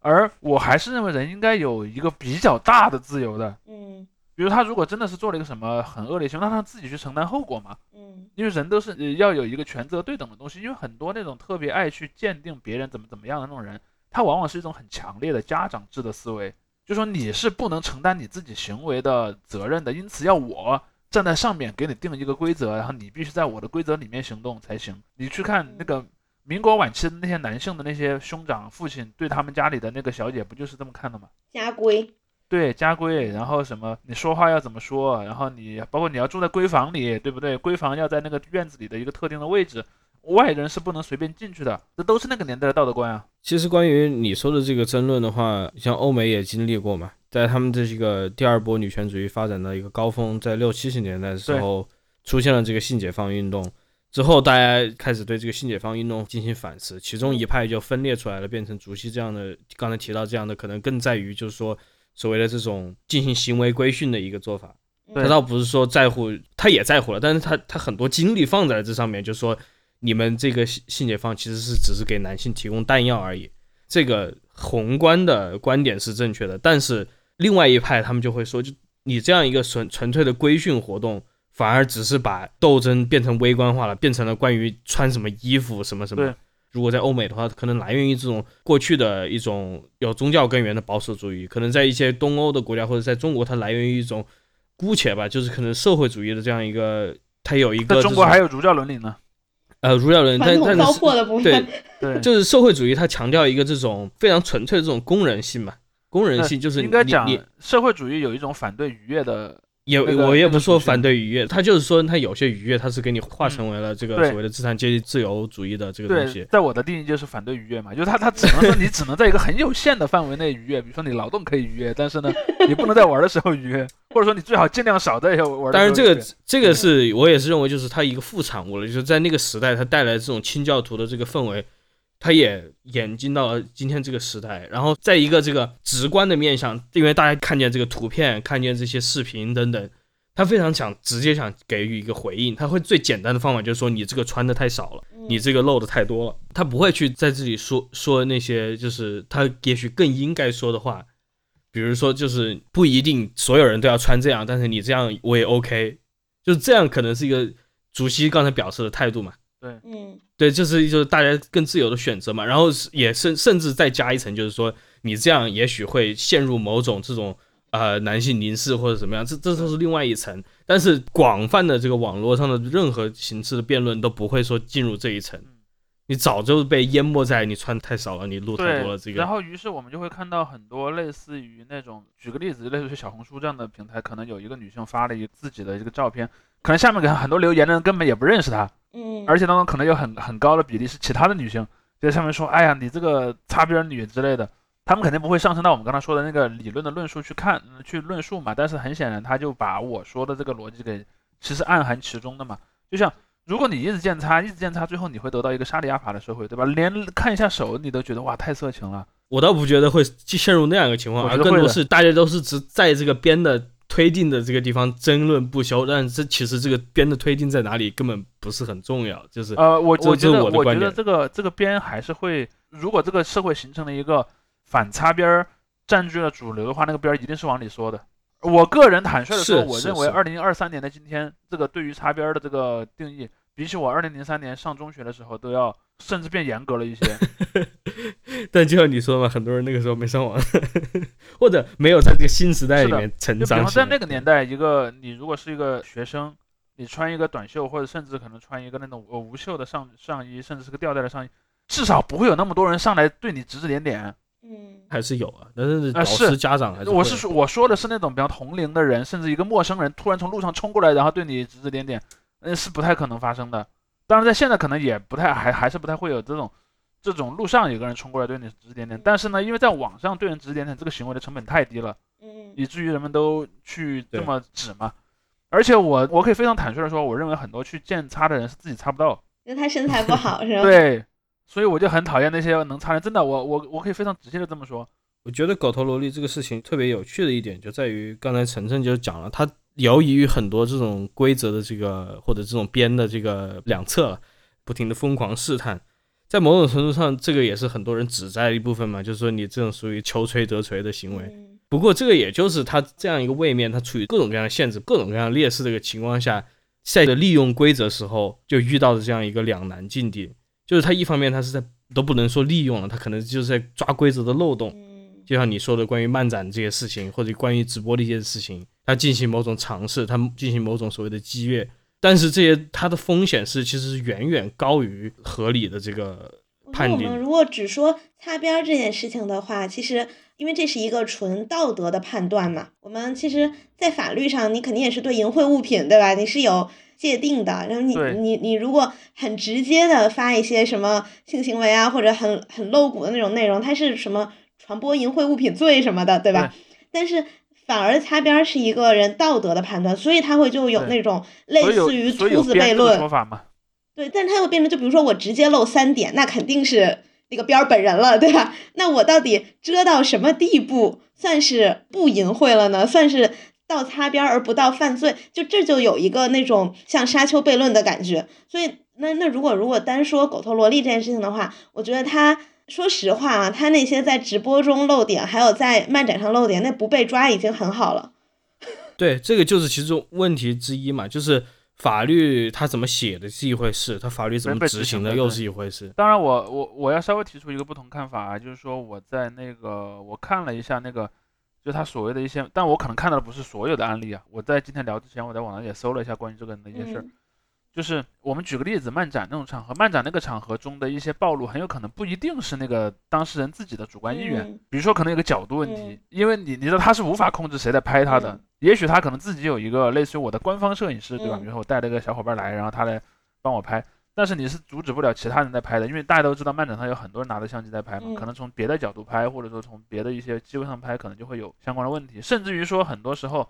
而我还是认为人应该有一个比较大的自由的。
嗯
比如他如果真的是做了一个什么很恶劣行为，让他自己去承担后果嘛。
嗯
因为人都是呃要有一个权责对等的东西，因为很多那种特别爱去鉴定别人怎么怎么样的那种人，他往往是一种很强烈的家长制的思维，就说你是不能承担你自己行为的责任的，因此要我站在上面给你定一个规则，然后你必须在我的规则里面行动才行。你去看那个民国晚期的那些男性的那些兄长、父亲对他们家里的那个小姐，不就是这么看的吗？
家规，
对家规，然后什么你说话要怎么说，然后你包括你要住在闺房里，对不对？闺房要在那个院子里的一个特定的位置，外人是不能随便进去的，这都是那个年代的道德观啊。
其实关于你说的这个争论的话，像欧美也经历过嘛，在他们的这个第二波女权主义发展的一个高峰，在六七十年代的时候，出现了这个性解放运动。之后，大家开始对这个性解放运动进行反思，其中一派就分裂出来了，变成竹溪这样的，刚才提到这样的，可能更在于就是说所谓的这种进行行为规训的一个做法。他倒不是说在乎，他也在乎了，但是他他很多精力放在了这上面，就是说你们这个性性解放其实是只是给男性提供弹药而已。这个宏观的观点是正确的，但是另外一派他们就会说，就你这样一个纯纯粹的规训活动，反而只是把斗争变成微观化了，变成了关于穿什么衣服什么什么
对。
如果在欧美的话，可能来源于这种过去的一种有宗教根源的保守主义；可能在一些东欧的国家或者在中国，它来源于一种姑且吧，就是可能社会主义的这样一个，它有一个
中国还有儒教伦理呢。
呃儒教伦理，但但是
粕的部
对
分。
对，
就是社会主义，它强调一个这种非常纯粹的这种工人性嘛，工人性就是
应该讲
你你
社会主义有一种反对愉悦的，
也
那个
我也不说反对愉悦，他就是说他有些愉悦，他是给你化成为了这个所谓的资产阶级自由主义的这个东西，。
在我的定义就是反对愉悦嘛，就是他他只能说你只能在一个很有限的范围内愉悦，比如说你劳动可以愉悦，但是呢，<laughs> 你不能在玩的时候愉悦，或者说你最好尽量少在玩的时候愉悦。
当然，这个这个是我也是认为，就是它一个副产物了，就是在那个时代，它带来这种清教徒的这个氛围，它也演进到了今天这个时代。然后，在一个这个直观的面向，因为大家看见这个图片，看见这些视频等等，他非常想直接想给予一个回应，他会最简单的方法就是说你这个穿的太少了，你这个露的太多了，他不会去在这里说说那些就是他也许更应该说的话。比如说，就是不一定所有人都要穿这样，但是你这样我也 OK，就是这样可能是一个主席刚才表示的态度嘛。
嗯
对，就是就是大家更自由的选择嘛，然后是也甚甚至再加一层，就是说你这样也许会陷入某种这种呃男性凝视或者怎么样，这这都是另外一层。但是广泛的这个网络上的任何形式的辩论都不会说进入这一层，你早就被淹没在你穿太少了，你露太多了这个。
然后于是我们就会看到很多类似于那种，举个例子，类似于小红书这样的平台，可能有一个女性发了一个自己的一个照片，可能下面给很多留言的人根本也不认识她，
嗯，
而且当中可能有很很高的比例是其他的女性，就在上面说，哎呀，你这个擦边女之类的，他们肯定不会上升到我们刚才说的那个理论的论述去看嗯去论述嘛，但是很显然他就把我说的这个逻辑给其实暗含其中的嘛，就像。如果你一直见擦，一直见擦，最后你会得到一个沙里亚法的社会，对吧？连看一下手你都觉得哇太色情了，
我倒不觉得会陷入那样一个情况，而更多是大家都是只在这个边的推进的这个地方争论不休，但这其实这个边的推进在哪里根本不是很重要，就是
呃，我我觉得我觉得这个这个边还是会，如果这个社会形成了一个反擦边儿占据了主流的话，那个边儿一定是往里缩的。我个人坦率的说，我认为
是
二零二三年的今天，这个对于擦边儿的这个定义，比起我二零零三年上中学的时候都要甚至变严格了一些。<laughs> <laughs>
但就像你说嘛，很多人那个时候没上网，<laughs> 或者没有在这个新时代里面成
长比方在。那个年代，一个你如果是一个学生，你穿一个短袖，或者甚至可能穿一个那种呃无袖的上上衣，甚至是个吊带的上衣，至少不会有那么多人上来对你指指点点。
嗯
还是有啊，但是导
啊是
师家长还是会
我是说我说的是那种比较同龄的人，甚至一个陌生人突然从路上冲过来，然后对你指指点点，那是不太可能发生的。当然，在现在可能也不太还还是不太会有这种这种路上有个人冲过来对你指指点点。但是呢，因为在网上对人指指点点这个行为的成本太低了，
嗯
以至于人们都去这么指嘛。而且我我可以非常坦率的说，我认为很多去见擦的人是自己擦不到。
因为他身材不好是吧？<laughs>
对，所以我就很讨厌那些能擦的。真的，我我我可以非常直接的这么说。
我觉得狗头萝莉这个事情特别有趣的一点，就在于刚才晨晨就讲了，它由于很多这种规则的这个或者这种边的这个两侧，不停的疯狂试探，在某种程度上，这个也是很多人指摘的一部分嘛，就是说你这种属于求锤得锤的行为。
嗯
不过这个也就是他这样一个位面，他处于各种各样的限制、各种各样的劣势的一个情况下，在利用规则时候就遇到的这样一个两难境地，就是他一方面他是在都不能说利用了，他可能就是在抓规则的漏洞。
嗯
就像你说的关于漫展这些事情，或者关于直播的一些事情，他进行某种尝试，他进行某种所谓的激越，但是这些它的风险是其实是远远高于合理的这个判定
我们如果只说擦边这件事情的话，其实因为这是一个纯道德的判断嘛，我们其实，在法律上你肯定也是对淫秽物品，对吧？你是有界定的。然后你你你如果很直接的发一些什么性行为啊，或者很很露骨的那种内容，它是什么传播淫秽物品罪什么的，对吧？但是。反而擦边儿是一个人道德的判断，所以他会就有那种类似于秃子悖论，
说法嘛？
对，但是它又变成，就比如说我直接露三点，那肯定是那个边儿本人了，对吧？那我到底遮到什么地步算是不淫秽了呢？算是到擦边儿而不到犯罪？就这就有一个那种像沙丘悖论的感觉。所以那那如果如果单说狗头萝莉这件事情的话，我觉得他说实话啊，他那些在直播中露点，还有在漫展上露点，那不被抓已经很好了。<laughs>
对，这个就是其中问题之一嘛，就是法律他怎么写的是一回事，他法律怎么执
执行的
又是一回事。
当然我，我我要稍微提出一个不同看法啊，就是说我在那个我看了一下那个，就他所谓的一些，但我可能看到的不是所有的案例啊。我在今天聊之前，我在网上也搜了一下关于这个人的一些事儿。
嗯
就是我们举个例子，漫展那种场合，漫展那个场合中的一些暴露，很有可能不一定是那个当事人自己的主观意愿，
嗯
比如说可能有个角度问题，
嗯
因为你你知道他是无法控制谁在拍他的，
嗯
也许他可能自己有一个类似于我的官方摄影师，对吧？
嗯
比如说我带了一个小伙伴来，然后他来帮我拍，但是你是阻止不了其他人在拍的，因为大家都知道漫展上有很多人拿着相机在拍嘛，
嗯
可能从别的角度拍，或者说从别的一些机位上拍，可能就会有相关的问题，甚至于说很多时候。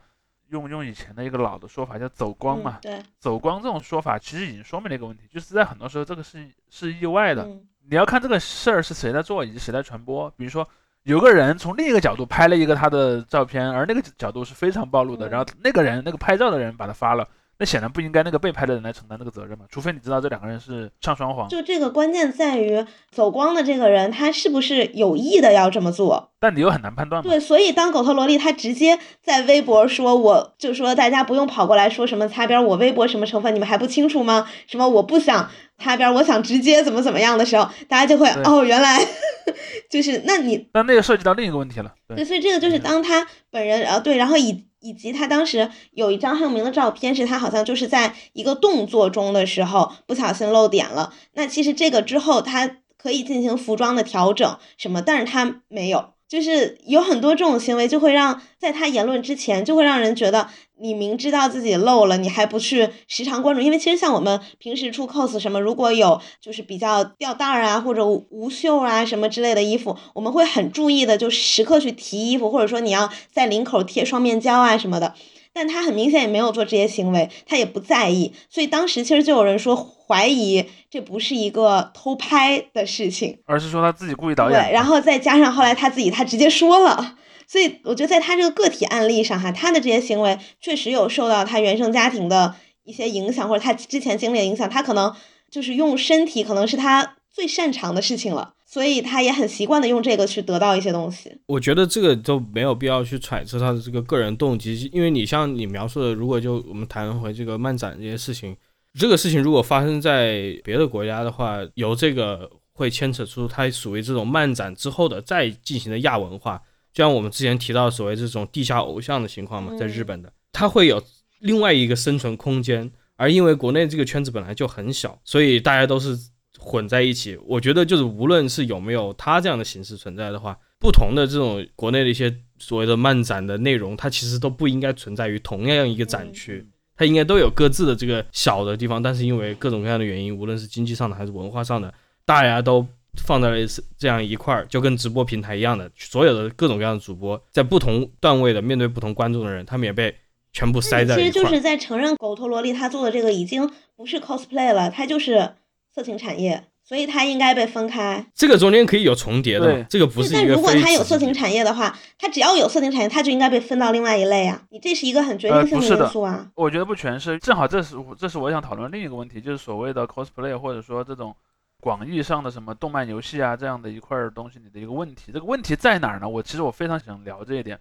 用用以前的一个老的说法叫走光嘛，
嗯对，
走光这种说法其实已经说明了一个问题，就是在很多时候这个是是意外的，
嗯
你要看这个事儿是谁在做以及谁在传播。比如说，有个人从另一个角度拍了一个他的照片，而那个角度是非常暴露的，
嗯
然后那个人那个拍照的人把他发了，那显然不应该那个被拍的人来承担那个责任嘛，除非你知道这两个人是唱双簧。
就这个关键在于走光的这个人，他是不是有意的要这么做？
但你又很难判断嘛。
对，所以当狗头萝莉他直接在微博说，我就说大家不用跑过来说什么擦边，我微博什么成分你们还不清楚吗？什么我不想擦边，我想直接怎么怎么样的时候，大家就会哦，原来 <laughs> 就是那你
那那个涉及到另一个问题了，对
对，所以这个就是
嗯
当他本人，啊，对，然后以以及他当时有一张很有名的照片，是他好像就是在一个动作中的时候不小心漏点了。那其实这个之后他可以进行服装的调整什么，但是他没有。就是有很多这种行为，就会让在他言论之前，就会让人觉得你明知道自己漏了，你还不去时常关注。因为其实像我们平时出 cos 什么，如果有就是比较吊带儿啊或者无无袖啊什么之类的衣服，我们会很注意的，就时刻去提衣服，或者说你要在领口贴双面胶啊什么的。但他很明显也没有做这些行为，他也不在意，所以当时其实就有人说怀疑这不是一个偷拍的事情。
而是说他自己故意导演
对，。然后再加上后来他自己他直接说了，所以我觉得在他这个个体案例上哈，他的这些行为确实有受到他原生家庭的一些影响，或者他之前经历的影响，他可能就是用身体可能是他最擅长的事情了，所以他也很习惯的用这个去得到一些东西。
我觉得这个都没有必要去揣测他的这个个人动机，因为你像你描述的，如果就我们谈回这个漫展这些事情，这个事情如果发生在别的国家的话，由这个会牵扯出它属于这种漫展之后的再进行的亚文化，就像我们之前提到所谓这种地下偶像的情况嘛，在日本的，它会有另外一个生存空间，而因为国内这个圈子本来就很小，所以大家都是混在一起。我觉得就是无论是有没有它这样的形式存在的话，不同的这种国内的一些所谓的漫展的内容，它其实都不应该存在于同样一个展区。它应该都有各自的这个小的地方，但是因为各种各样的原因，无论是经济上的还是文化上的，大家都放在了这样一块儿，就跟直播平台一样的，所有的各种各样的主播在不同段位的面对不同观众的人，他们也被全部塞在了一块儿。
其实就是在承认狗头萝莉他做的这个已经不是 cosplay 了，它就是色情产业，所以它应该被分开。
这个中间可以有重叠的？这个不是
但
一个非
如果它有色情产业的话，它只要有色情产业，它就应该被分到另外一类啊！你这是一个很决定性
的
因素啊。
我觉得不全是，正好这是我这是我想讨论另一个问题，就是所谓的 cosplay 或者说这种广义上的什么动漫游戏啊这样的一块儿东西里的一个问题。这个问题在哪儿呢？我其实我非常想聊这一点，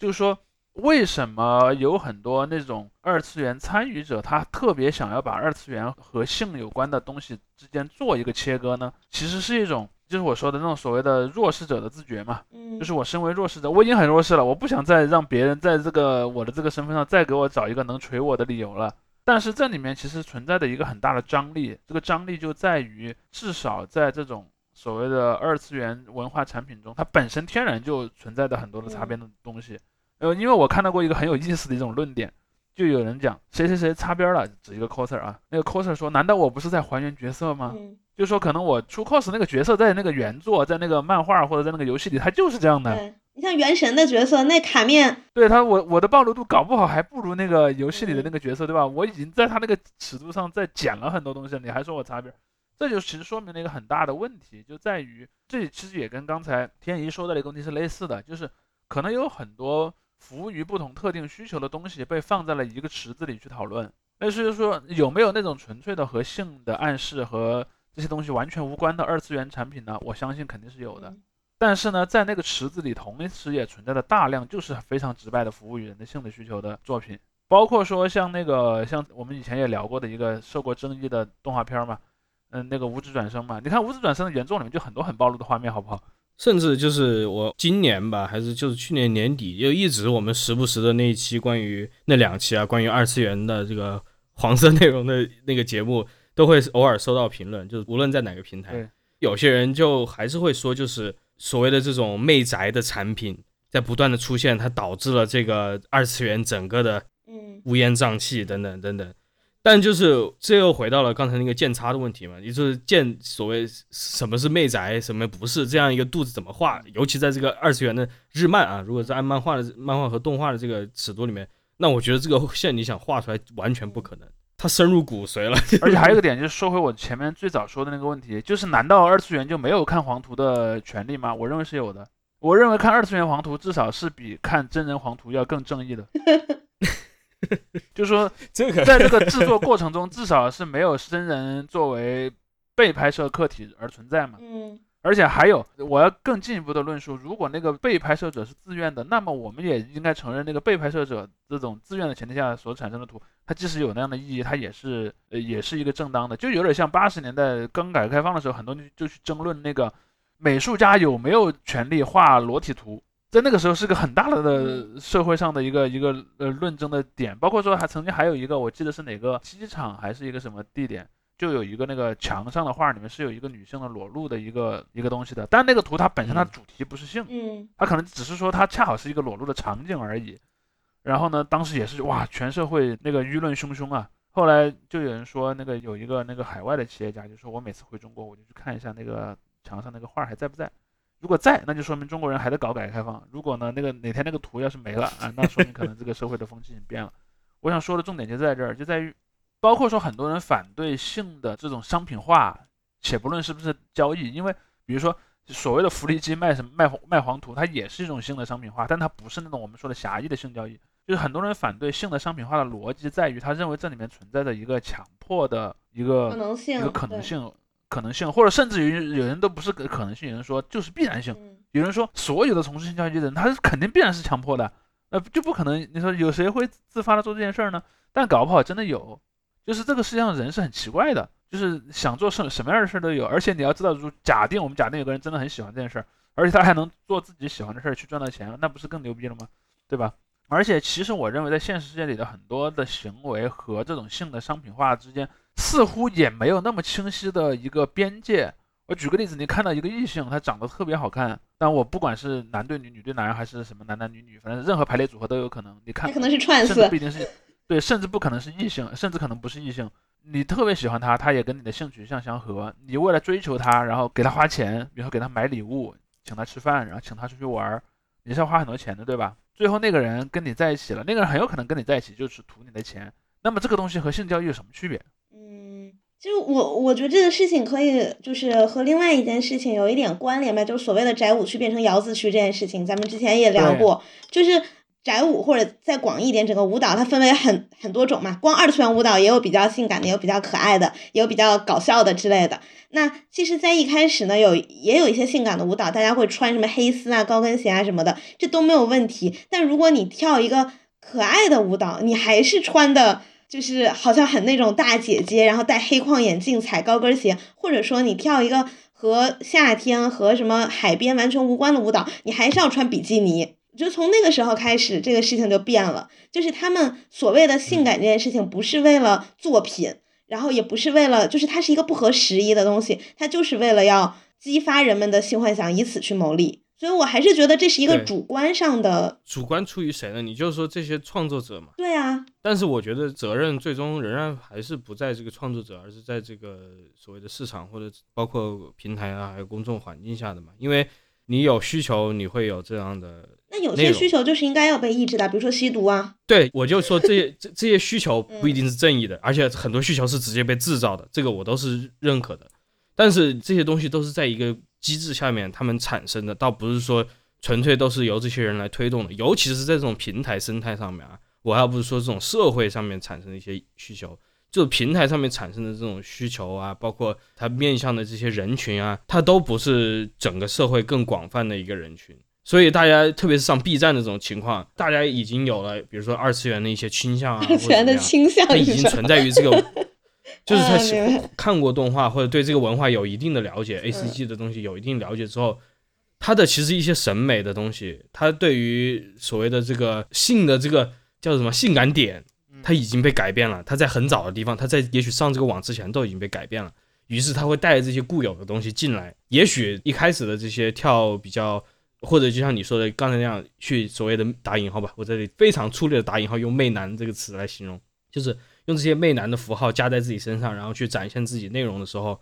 就是说为什么有很多那种二次元参与者，他特别想要把二次元和性有关的东西之间做一个切割呢？其实是一种。就是我说的那种所谓的弱势者的自觉嘛，
嗯，
就是我身为弱势者，我已经很弱势了，我不想再让别人在这个我的这个身份上再给我找一个能锤我的理由了。但是这里面其实存在的一个很大的张力，这个张力就在于，至少在这种所谓的二次元文化产品中，它本身天然就存在的很多的擦边的东西。呃，因为我看到过一个很有意思的一种论点，就有人讲谁谁谁擦边了，指一个 coser 啊，那个 coser 说，难道我不是在还原角色吗？
嗯，
就说可能我出 cos 那个角色在那个原作，在那个漫画或者在那个游戏里，他就是这样的。
对你像原神的角色，那卡面，
对他，我我的暴露度搞不好还不如那个游戏里的
嗯
那个角色，对吧？我已经在他那个尺度上再减了很多东西了，你还说我擦边，这就其实说明了一个很大的问题，就在于这其实也跟刚才天怡说的那个问题是类似的，就是可能有很多服务于不同特定需求的东西被放在了一个池子里去讨论。那所以说有没有那种纯粹的和性的暗示和这些东西完全无关的二次元产品呢？我相信肯定是有的。
嗯
但是呢，在那个池子里，同时也存在着大量就是非常直白的服务于人的性的需求的作品，包括说像那个像我们以前也聊过的一个受过争议的动画片儿嘛，嗯，那个无指转生嘛，你看无指转生的原作里面就很多很暴露的画面，好不好？
甚至就是我今年吧，还是就是去年年底，就一直我们时不时的那一期关于那两期啊，关于二次元的这个黄色内容的那个节目，都会偶尔收到评论，就是无论在哪个平台
对，
有些人就还是会说，就是所谓的这种媚宅的产品在不断的出现，它导致了这个二次元整个的
嗯
乌烟瘴气等等等等。但就是这又回到了刚才那个剑差的问题嘛，也就是剑所谓什么是媚宅，什么不是这样一个肚子怎么画，尤其在这个二次元的日漫啊，如果是按漫画的漫画和动画的这个尺度里面，那我觉得这个线你想画出来完全不可能，它深入骨髓了。<laughs>
而且还有一个点，就是说回我前面最早说的那个问题，就是难道二次元就没有看黄图的权利吗？我认为是有的。我认为看二次元黄图至少是比看真人黄图要更正义的。<laughs> <laughs> 就是说，
这个
在这个制作过程中，至少是没有真人作为被拍摄客体而存在嘛。
嗯
而且还有，我要更进一步的论述，如果那个被拍摄者是自愿的，那么我们也应该承认，那个被拍摄者这种自愿的前提下所产生的图，它即使有那样的意义，它也是呃也是一个正当的，就有点像八十年代刚改革开放的时候，很多人就去争论那个美术家有没有权利画裸体图，在那个时候是个很大的的社会上的一个一个呃论争的点，包括说还曾经还有一个，我记得是哪个机场还是一个什么地点。就有一个那个墙上的画里面是有一个女性的裸露的一个一个东西的，但那个图它本身它
嗯
主题不是性，
嗯
它可能只是说它恰好是一个裸露的场景而已。然后呢，当时也是哇，全社会那个舆论汹汹啊。后来就有人说，那个有一个那个海外的企业家就说，我每次回中国我就去看一下那个墙上那个画还在不在。如果在，那就说明中国人还在搞改革开放；如果呢，那个哪天那个图要是没了啊，那说明可能这个社会的风气已经变了。我想说的重点就在这儿，就在于，包括说很多人反对性的这种商品化，且不论是不是交易，因为比如说所谓的福利机卖什么卖卖黄图，它也是一种性的商品化，但它不是那种我们说的狭义的性交易。就是很多人反对性的商品化的逻辑在于，他认为这里面存在着一个强迫的一个一个可能性，可能性，或者甚至于有人都不是个可能性，有人说就是必然性。
嗯
有人说，所有的从事性交易的人，他是肯定必然是强迫的，呃，就不可能。你说有谁会自发的做这件事儿呢？但搞不好真的有，就是这个世界上人是很奇怪的，就是想做什什么样的事儿都有。而且你要知道，如假定我们假定有个人真的很喜欢这件事儿，而且他还能做自己喜欢的事儿去赚到钱，那不是更牛逼了吗？对吧？而且其实我认为，在现实世界里的很多的行为和这种性的商品化之间，似乎也没有那么清晰的一个边界。我举个例子，你看到一个异性，他长得特别好看，但我不管是男对女、女对男，还是什么男男女女，反正任何排列组合都有可能。你看
那，可能是串
甚至不一定是，对，甚至不可能是异性，甚至可能不是异性。你特别喜欢他，他也跟你的性取向相合，你为了追求他，然后给他花钱，比如说给他买礼物，请他吃饭，然后请他出去玩儿，你是要花很多钱的，对吧？最后那个人跟你在一起了，那个人很有可能跟你在一起就是图你的钱。那么这个东西和性交易有什么区别？
嗯，就我我觉得这个事情可以就是和另外一件事情有一点关联吧，就是所谓的宅舞区变成窑子区这件事情，咱们之前也聊过，就是。宅舞或者再广义一点，整个舞蹈它分为很很多种嘛。光二次元舞蹈也有比较性感的，也有比较可爱的，也有比较搞笑的之类的。那其实，在一开始呢，有也有一些性感的舞蹈，大家会穿什么黑丝啊、高跟鞋啊什么的，这都没有问题。但如果你跳一个可爱的舞蹈，你还是穿的。就是好像很那种大姐姐，然后戴黑框眼镜、踩高跟鞋，或者说你跳一个和夏天和什么海边完全无关的舞蹈，你还是要穿比基尼。就从那个时候开始，这个事情就变了。就是他们所谓的性感这件事情，不是为了作品，然后也不是为了，就是它是一个不合时宜的东西，它就是为了要激发人们的性幻想，以此去牟利。所以我还是觉得这是一个主观上的，
主观出于谁呢？你就是说这些创作者嘛。
对啊，
但是我觉得责任最终仍然还是不在这个创作者，而是在这个所谓的市场或者包括平台啊，还有公众环境下的嘛。因为你有需求，你会有这样的。
那有些需求就是应该要被抑制的，比如说吸毒啊，
对，我就说这些 <laughs> 这这些需求不一定是正义的，而且很多需求是直接被制造的，这个我都是认可的。但是这些东西都是在一个机制下面他们产生的，倒不是说纯粹都是由这些人来推动的。尤其是在这种平台生态上面啊，我要不是说这种社会上面产生的一些需求，就是平台上面产生的这种需求啊，包括它面向的这些人群啊，它都不是整个社会更广泛的一个人群。所以大家，特别是上 B 站的这种情况，大家已经有了，比如说二次元的一些倾向啊，
二次元的倾向
它已经存在于这个，<laughs> 就是他看过动画或者对这个文化有一定的了解，A C G 的东西有一定了解之后，他的其实一些审美的东西，他对于所谓的这个性的这个叫什么性感点，他已经被改变了。他在很早的地方，他在也许上这个网之前都已经被改变了。于是他会带着这些固有的东西进来，也许一开始的这些跳比较。或者就像你说的刚才那样，去所谓的打引号吧，我这里非常粗略的打引号，用“媚男”这个词来形容，就是用这些媚男的符号加在自己身上，然后去展现自己内容的时候，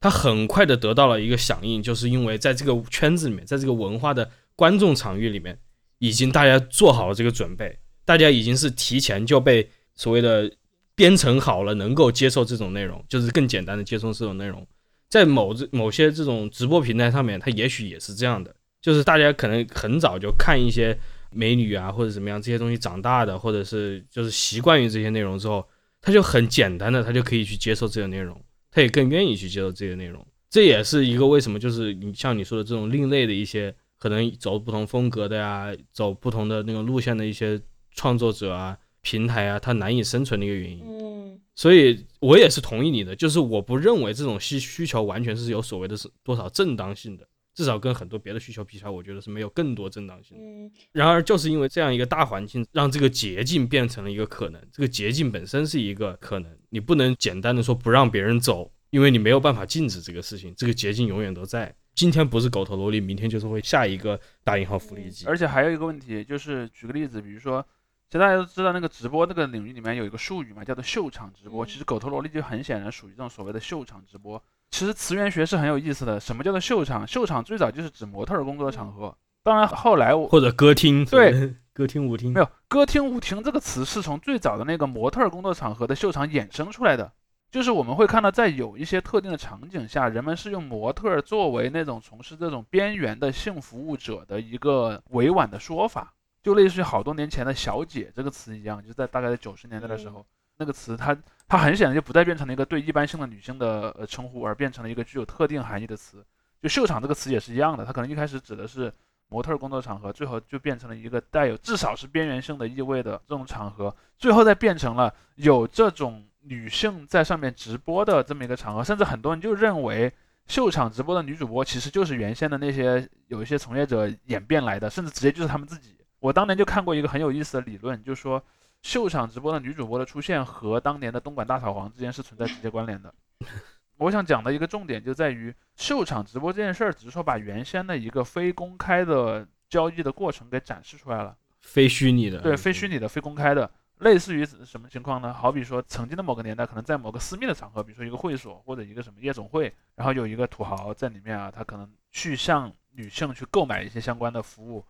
他很快的得到了一个响应，就是因为在这个圈子里面，在这个文化的观众场域里面，已经大家做好了这个准备，大家已经是提前就被所谓的编程好了，能够接受这种内容，就是更简单的接受这种内容，在某这某些这种直播平台上面，它也许也是这样的。就是大家可能很早就看一些美女啊，或者怎么样这些东西长大的，或者是就是习惯于这些内容之后，他就很简单的，他就可以去接受这个内容，他也更愿意去接受这些内容。这也是一个为什么，就是你像你说的这种另类的一些可能走不同风格的呀，走不同的那种路线的一些创作者啊、平台啊，它难以生存的一个原因。
嗯
所以我也是同意你的，就是我不认为这种需需求完全是有所谓的是多少正当性的。至少跟很多别的需求比起来，我觉得是没有更多正当性的。
嗯
然而，就是因为这样一个大环境，让这个捷径变成了一个可能。这个捷径本身是一个可能，你不能简单的说不让别人走，因为你没有办法禁止这个事情。这个捷径永远都在。今天不是狗头萝莉，明天就是会下一个大银号福利机。
而且还有一个问题，就是举个例子，比如说，其实大家都知道那个直播这个领域里面有一个术语嘛，叫做秀场直播。
嗯
其实狗头萝莉就很显然属于这种所谓的秀场直播。其实词源学是很有意思的，什么叫做秀场？秀场最早就是指模特儿工作的场合，当然后来我
或者歌厅，
对，<laughs>
歌厅舞厅。
没有歌厅舞厅这个词是从最早的那个模特儿工作场合的秀场衍生出来的。就是我们会看到，在有一些特定的场景下，人们是用模特儿作为那种从事这种边缘的性服务者的一个委婉的说法，就类似于好多年前的“小姐”这个词一样，就在大概在九十年代的时候，那个词它它很显然就不再变成了一个对一般性的女性的呃称呼，而变成了一个具有特定含义的词。就秀场这个词也是一样的，它可能一开始指的是模特工作场合，最后就变成了一个带有至少是边缘性的意味的这种场合，最后再变成了有这种女性在上面直播的这么一个场合，甚至很多人就认为秀场直播的女主播其实就是原先的那些有一些从业者演变来的，甚至直接就是他们自己。我当年就看过一个很有意思的理论，就是说秀场直播的女主播的出现和当年的东莞大扫黄之间是存在直接关联的。<laughs> 我想讲的一个重点就在于秀场直播这件事儿，只是说把原先的一个非公开的交易的过程给展示出来了。
非虚拟的，
对，非虚拟的、非公开的，类似于什么情况呢？好比说，曾经的某个年代，可能在某个私密的场合，比如说一个会所或者一个什么夜总会，然后有一个土豪在里面啊，他可能去向女性去购买一些相关的服务。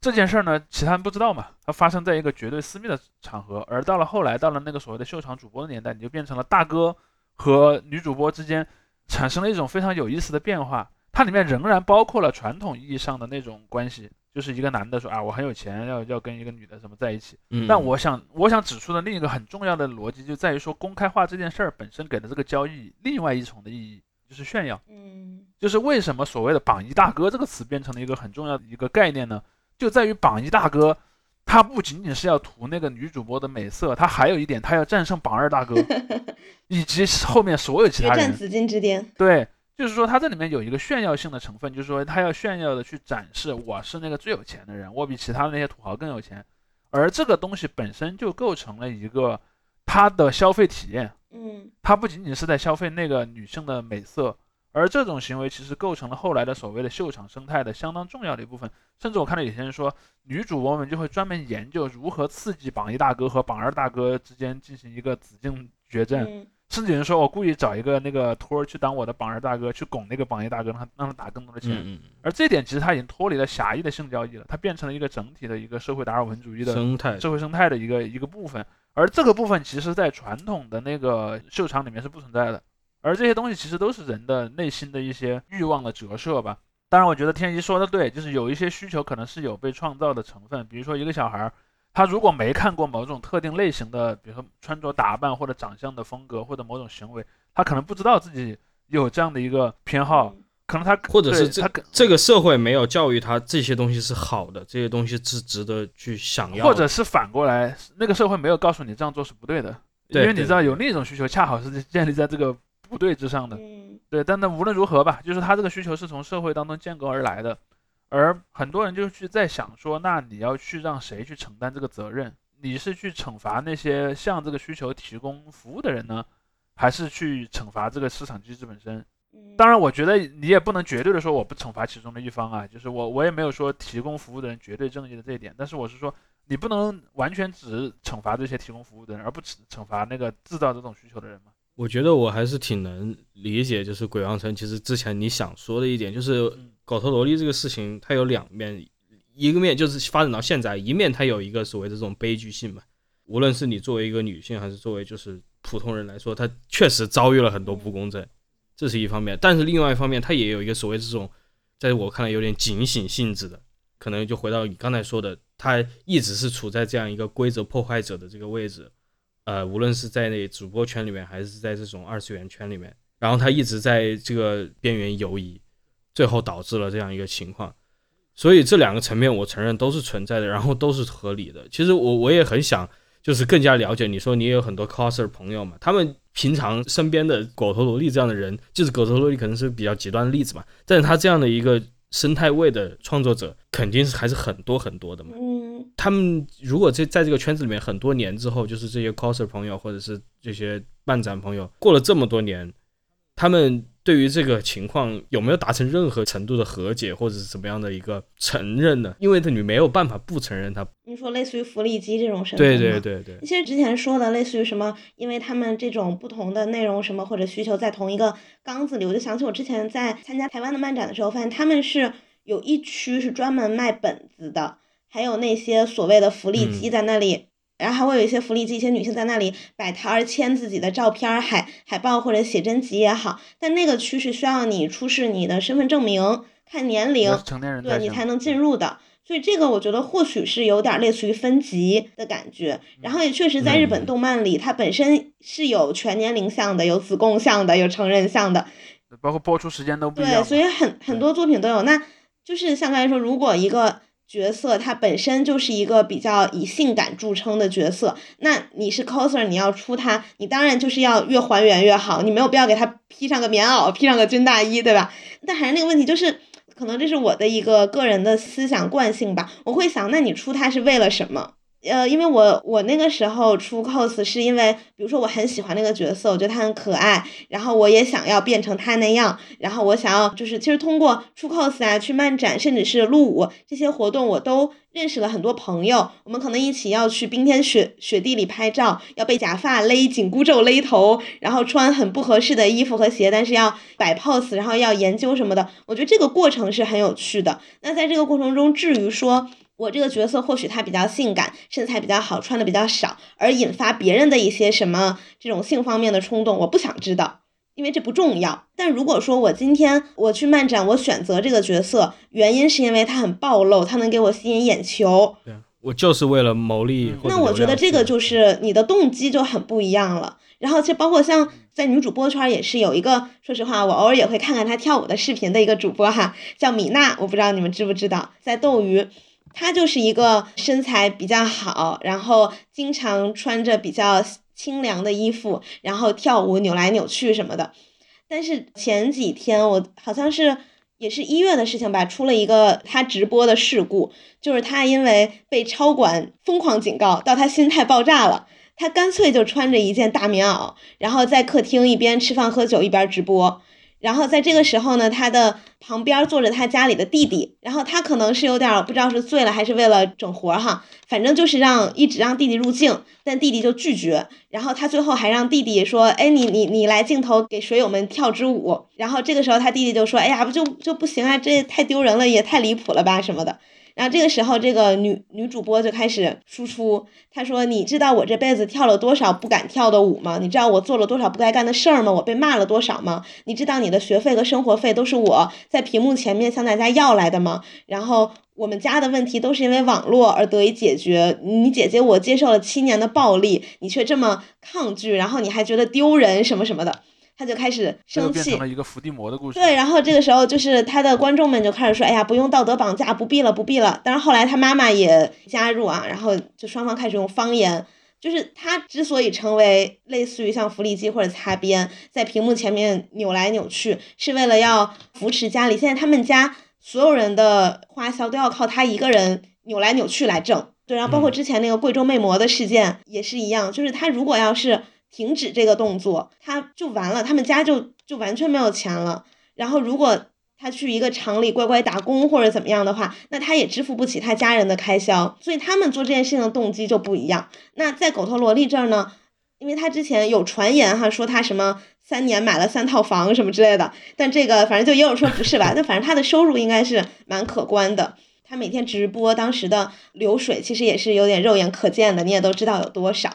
这件事儿呢，其他人不知道嘛，它发生在一个绝对私密的场合。而到了后来，到了那个所谓的秀场主播的年代，你就变成了大哥和女主播之间产生了一种非常有意思的变化。它里面仍然包括了传统意义上的那种关系，就是一个男的说啊，我很有钱，要要跟一个女的什么在一起。
嗯，
但我想，我想指出的另一个很重要的逻辑，就在于说，公开化这件事儿本身给的这个交易另外一重的意义，就是炫耀。
嗯
就是为什么所谓的“榜一大哥”这个词变成了一个很重要的一个概念呢？就在于榜一大哥，他不仅仅是要图那个女主播的美色，他还有一点，他要战胜榜二大哥，<laughs> 以及后面所有其他人。
决战紫禁之巅，
对，就是说他这里面有一个炫耀性的成分，就是说他要炫耀的去展示我是那个最有钱的人，我比其他的那些土豪更有钱，而这个东西本身就构成了一个他的消费体验，
嗯
他不仅仅是在消费那个女性的美色，而这种行为其实构成了后来的所谓的秀场生态的相当重要的一部分。甚至我看到有些人说，女主播们就会专门研究如何刺激榜一大哥和榜二大哥之间进行一个紫禁决战。
嗯
甚至有人说我故意找一个那个托儿去当我的榜二大哥，去拱那个榜一大哥，让他让他打更多的钱。而这点其实他已经脱离了狭义的性交易了，它变成了一个整体的一个社会达尔文主义
嗯，
的
生态
社会生态的一个一个部分。而这个部分其实在传统的那个秀场里面是不存在的。而这些东西其实都是人的内心的一些欲望的折射吧。当然，我觉得天一说的对，就是有一些需求可能是有被创造的成分，比如说一个小孩儿。他如果没看过某种特定类型的，比如说穿着打扮或者长相的风格或者某种行为，他可能不知道自己有这样的一个偏好，可能他
或者是这
他
这个社会没有教育他这些东西是好的，这些东西是值得去想要的，
或者是反过来，那个社会没有告诉你这样做是不对的，
对对
因为你知道有另一种需求恰好是建立在这个不对之上的。
嗯
对，但那无论如何吧，就是他这个需求是从社会当中建构而来的，而很多人就去在想说，那你要去让谁去承担这个责任？你是去惩罚那些向这个需求提供服务的人呢，还是去惩罚这个市场机制本身？
嗯
当然，我觉得你也不能绝对的说我不惩罚其中的一方啊，就是我我也没有说提供服务的人绝对正义的这一点，但是我是说你不能完全只惩罚这些提供服务的人，而不只惩罚那个制造这种需求的人嘛。
我觉得我还是挺能理解，就是鬼王城其实之前你想说的一点，就是
嗯
狗头萝莉这个事情，它有两面，一个面就是发展到现在，一面它有一个所谓的这种悲剧性嘛。无论是你作为一个女性，还是作为就是普通人来说，她确实遭遇了很多不公正，这是一方面。但是另外一方面，它也有一个所谓这种，在我看来有点警醒性质的，可能就回到你刚才说的，她一直是处在这样一个规则破坏者的这个位置。呃，无论是在那主播圈里面，还是在这种二次元圈里面，然后他一直在这个边缘游移，最后导致了这样一个情况。所以这两个层面，我承认都是存在的，然后都是合理的。其实我我也很想，就是更加了解。你说你也有很多 coser 朋友嘛，他们平常身边的狗头萝莉这样的人，就是狗头萝莉可能是比较极端的例子嘛，但是他这样的一个生态位的创作者，肯定是还是很多很多的嘛。
嗯
他们如果在在这个圈子里面很多年之后，就是这些 coser 朋友或者是这些漫展朋友，过了这么多年，他们对于这个情况有没有达成任何程度的和解，或者是怎么样的一个承认呢？因为你没有办法不承认他。
你说类似于福利机这种身份
对对对对，
其实之前说的类似于什么，因为他们这种不同的内容什么或者需求在同一个缸子里，我就想起我之前在参加台湾的漫展的时候，发现他们是有一区是专门卖本子的，还有那些所谓的福利机
嗯
在那里。然后还会有一些福利机，一些女性在那里摆摊儿签自己的照片儿、海海报或者写真集也好，但那个区是需要你出示你的身份证明、看年龄
成年人
对你才能进入的。所以这个我觉得或许是有点类似于分级的感觉，然后也确实在日本
嗯
动漫里，它本身是有全年龄向的，有子供向的，有成人向的，
包括播出时间都不一样
对，所以很很多作品都有。那就是相对来说，如果一个角色它本身就是一个比较以性感著称的角色，那你是 coser，你要出它，你当然就是要越还原越好，你没有必要给它披上个棉袄，披上个军大衣，对吧？但还是那个问题，就是可能这是我的一个个人的思想惯性吧，我会想，那你出它是为了什么？呃，因为我我那个时候出 cos 是因为，比如说我很喜欢那个角色，我觉得他很可爱，然后我也想要变成他那样，然后我想要就是其实通过出 cos 啊，去漫展，甚至是录舞这些活动，我都认识了很多朋友，我们可能一起要去冰天雪雪地里拍照，要被假发勒紧箍咒勒头，然后穿很不合适的衣服和鞋，但是要摆 pose，然后要研究什么的，我觉得这个过程是很有趣的。那在这个过程中，至于说。我这个角色或许他比较性感，身材比较好，穿的比较少，而引发别人的一些什么这种性方面的冲动，我不想知道，因为这不重要。但如果说我今天我去漫展，我选择这个角色，原因是因为他很暴露，他能给我吸引眼球，
对啊，我就是为了牟利
那我觉得这个就是你的动机就很不一样了。然后其实包括像在女主播圈也是有一个，说实话，我偶尔也会看看她跳舞的视频的一个主播哈，叫米娜，我不知道你们知不知道，在斗鱼。她就是一个身材比较好，然后经常穿着比较清凉的衣服，然后跳舞扭来扭去什么的。但是前几天我好像是也是一月的事情吧，出了一个他直播的事故，就是他因为被超管疯狂警告，到他心态爆炸了，他干脆就穿着一件大棉袄，然后在客厅一边吃饭喝酒一边直播。然后在这个时候呢，他的旁边坐着他家里的弟弟，然后他可能是有点不知道是醉了还是为了整活哈，反正就是让一直让弟弟入镜，但弟弟就拒绝，然后他最后还让弟弟说，哎，你你你来镜头给水友们跳支舞，然后这个时候他弟弟就说，哎呀，不就就不行啊，这太丢人了，也太离谱了吧什么的。然后这个时候，这个女女主播就开始输出，她说：“你知道我这辈子跳了多少不敢跳的舞吗？你知道我做了多少不该干的事儿吗？我被骂了多少吗？你知道你的学费和生活费都是我在屏幕前面向大家要来的吗？然后我们家的问题都是因为网络而得以解决。你姐姐我接受了七年的暴力，你却这么抗拒，然后你还觉得丢人什么什么的。”他就开始生气
变成，了一个伏地魔的故事。
对，然后这个时候就是他的观众们就开始说：“哎呀，不用道德绑架，不必了，不必了。”但是后来他妈妈也加入啊，然后就双方开始用方言。就是他之所以成为类似于像福利机或者擦边，在屏幕前面扭来扭去，是为了要扶持家里。现在他们家所有人的花销都要靠他一个人扭来扭去来挣。对，然后包括
嗯
之前那个贵州魅魔的事件也是一样，就是他如果要是停止这个动作，他就完了，他们家就就完全没有钱了。然后如果他去一个厂里乖乖打工或者怎么样的话，那他也支付不起他家人的开销，所以他们做这件事情的动机就不一样。那在狗头萝莉这儿呢，因为他之前有传言哈，说他什么三年买了三套房什么之类的，但这个反正就也有说不是吧，但反正他的收入应该是蛮可观的。他每天直播当时的流水其实也是有点肉眼可见的，你也都知道有多少。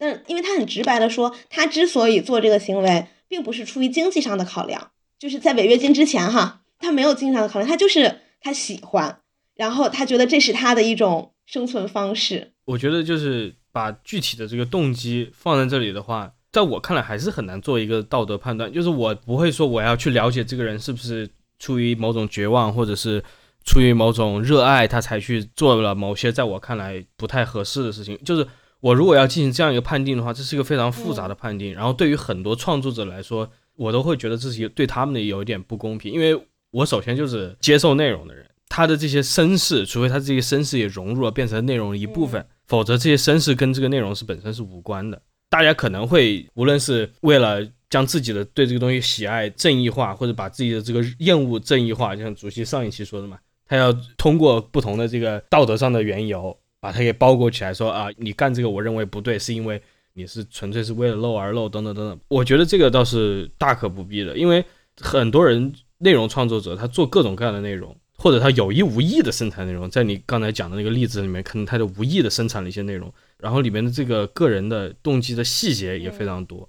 但因为他很直白的说，他之所以做这个行为，并不是出于经济上的考量，就是在违约金之前哈，他没有经济上的考量，他就是他喜欢，然后他觉得这是他的一种生存方式。
我觉得就是把具体的这个动机放在这里的话，在我看来还是很难做一个道德判断。就是我不会说我要去了解这个人是不是出于某种绝望，或者是出于某种热爱，他才去做了某些在我看来不太合适的事情。就是我如果要进行这样一个判定的话，这是一个非常复杂的判定。然后对于很多创作者来说，我都会觉得这是对他们的有一点不公平，因为我首先就是接受内容的人。他的这些身世，除非他这些身世也融入了，变成内容的一部分，否则这些身世跟这个内容是本身是无关的。大家可能会无论是为了将自己的对这个东西喜爱正义化，或者把自己的这个厌恶正义化，就像主席上一期说的嘛，他要通过不同的这个道德上的缘由，把它给包裹起来，说啊，你干这个我认为不对，是因为你是纯粹是为了漏而漏，等等等等。我觉得这个倒是大可不必的，因为很多人内容创作者他做各种各样的内容。或者他有意无意的生产内容，在你刚才讲的那个例子里面，可能他就无意的生产了一些内容，然后里面的这个个人的动机的细节也非常多，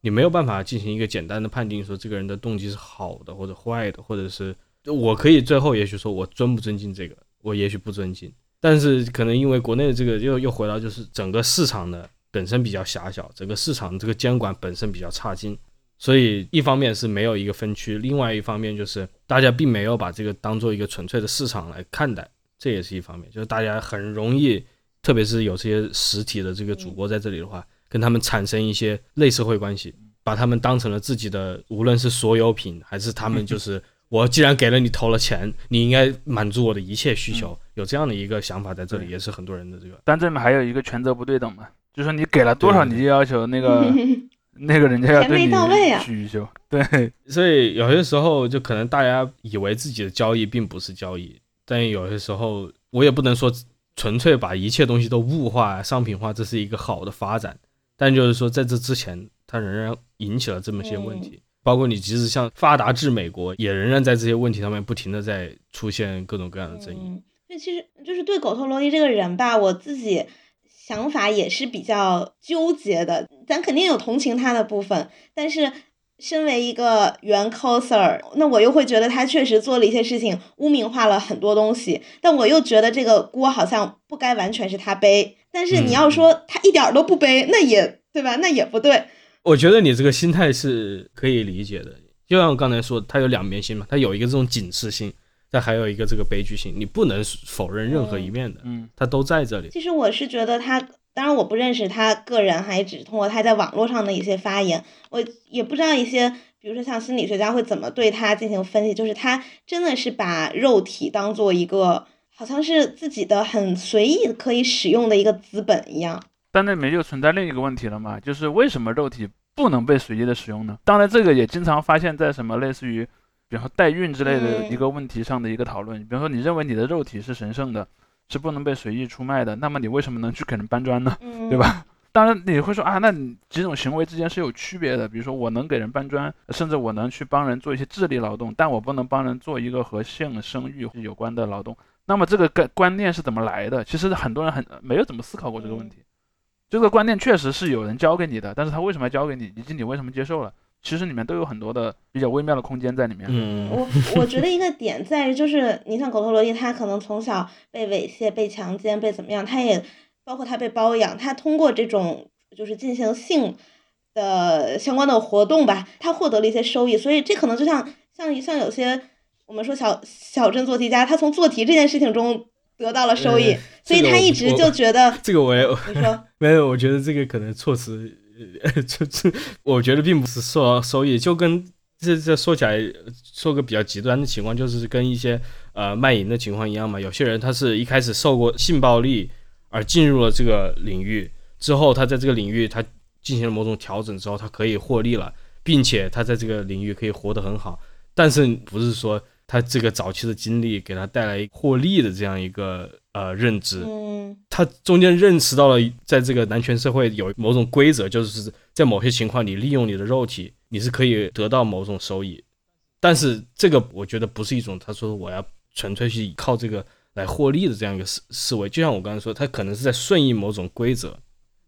你没有办法进行一个简单的判定，说这个人的动机是好的或者坏的，或者是我可以最后也许说我尊不尊敬这个，我也许不尊敬，但是可能因为国内的这个又又回到就是整个市场的本身比较狭小，整个市场这个监管本身比较差劲。所以一方面是没有一个分区，另外一方面就是大家并没有把这个当做一个纯粹的市场来看待，这也是一方面。就是大家很容易，特别是有这些实体的这个主播在这里的话，跟他们产生一些类社会关系，把他们当成了自己的，无论是所有品，还是他们就是我既然给了你投了钱，你应该满足我的一切需求，有这样的一个想法在这里，也是很多人的这个。
但这里面还有一个权责不对等嘛，就是说你给了多少，你就要求那个 <laughs> 那个人家要对你需求，对，
所以有些时候就可能大家以为自己的交易并不是交易，但有些时候我也不能说纯粹把一切东西都物化、商品化，这是一个好的发展。但就是说，在这之前，它仍然引起了这么些问题，包括你即使像发达至美国，也仍然在这些问题上面不停的在出现各种各样的争议。
嗯，对，其实就是对狗头萝莉这个人吧，我自己想法也是比较纠结的。咱肯定有同情他的部分，但是身为一个原 coser，那我又会觉得他确实做了一些事情，污名化了很多东西，但我又觉得这个锅好像不该完全是他背。但是你要说他一点儿都不背，那也对吧？那也不对。
我觉得你这个心态是可以理解的，就像我刚才说，它有两面性嘛，它有一个这种警示性，但还有一个这个悲剧性，你不能否认任何一面的，
嗯，
它都在这里。
其实我是觉得他，当然我不认识他个人，还只通过他在网络上的一些发言，我也不知道一些，比如说像心理学家会怎么对他进行分析，就是他真的是把肉体当做一个好像是自己的很随意可以使用的一个资本一样。
但那里面就存在另一个问题了嘛，就是为什么肉体不能被随意的使用呢？当然，这个也经常发现在什么类似于，比方说代孕之类的
嗯
一个问题上的一个讨论。比方说，你认为你的肉体是神圣的，是不能被随意出卖的，那么你为什么能去给人搬砖呢？
嗯，
对？吧？当然你会说啊，那你几种行为之间是有区别的，比如说我能给人搬砖，甚至我能去帮人做一些智力劳动，但我不能帮人做一个和性生育有关的劳动。那么这个概观念是怎么来的？其实很多人很没有怎么思考过这个问题。这个观念确实是有人教给你的，但是他为什么要教给你，以及你为什么接受了？其实里面都有很多的比较微妙的空间在里面。
嗯，
我我觉得一个点在于，就是你像狗头萝莉，他可能从小被猥亵、被强奸、被怎么样，他也包括他被包养，他通过这种就是进行性的相关的活动吧，他获得了一些收益，所以这可能就像像像有些我们说小小镇做题家，他从做题这件事情中得到了收益，
呃
所以他一直就觉得
这个我也
你说 <laughs>
没有，我觉得这个可能措辞，呃，这这，我觉得并不是受到收益，就跟这这说起来，说个比较极端的情况，就是跟一些呃卖淫的情况一样嘛。有些人他是一开始受过性暴力而进入了这个领域，之后他在这个领域他进行了某种调整之后，他可以获利了，并且他在这个领域可以活得很好。但是不是说他这个早期的经历给他带来获利的这样一个呃认知，
嗯
他中间认识到了，在这个男权社会有某种规则，就是在某些情况你利用你的肉体，你是可以得到某种收益。但是这个我觉得不是一种他说我要纯粹去靠这个来获利的这样一个思思维。就像我刚才说，他可能是在顺应某种规则，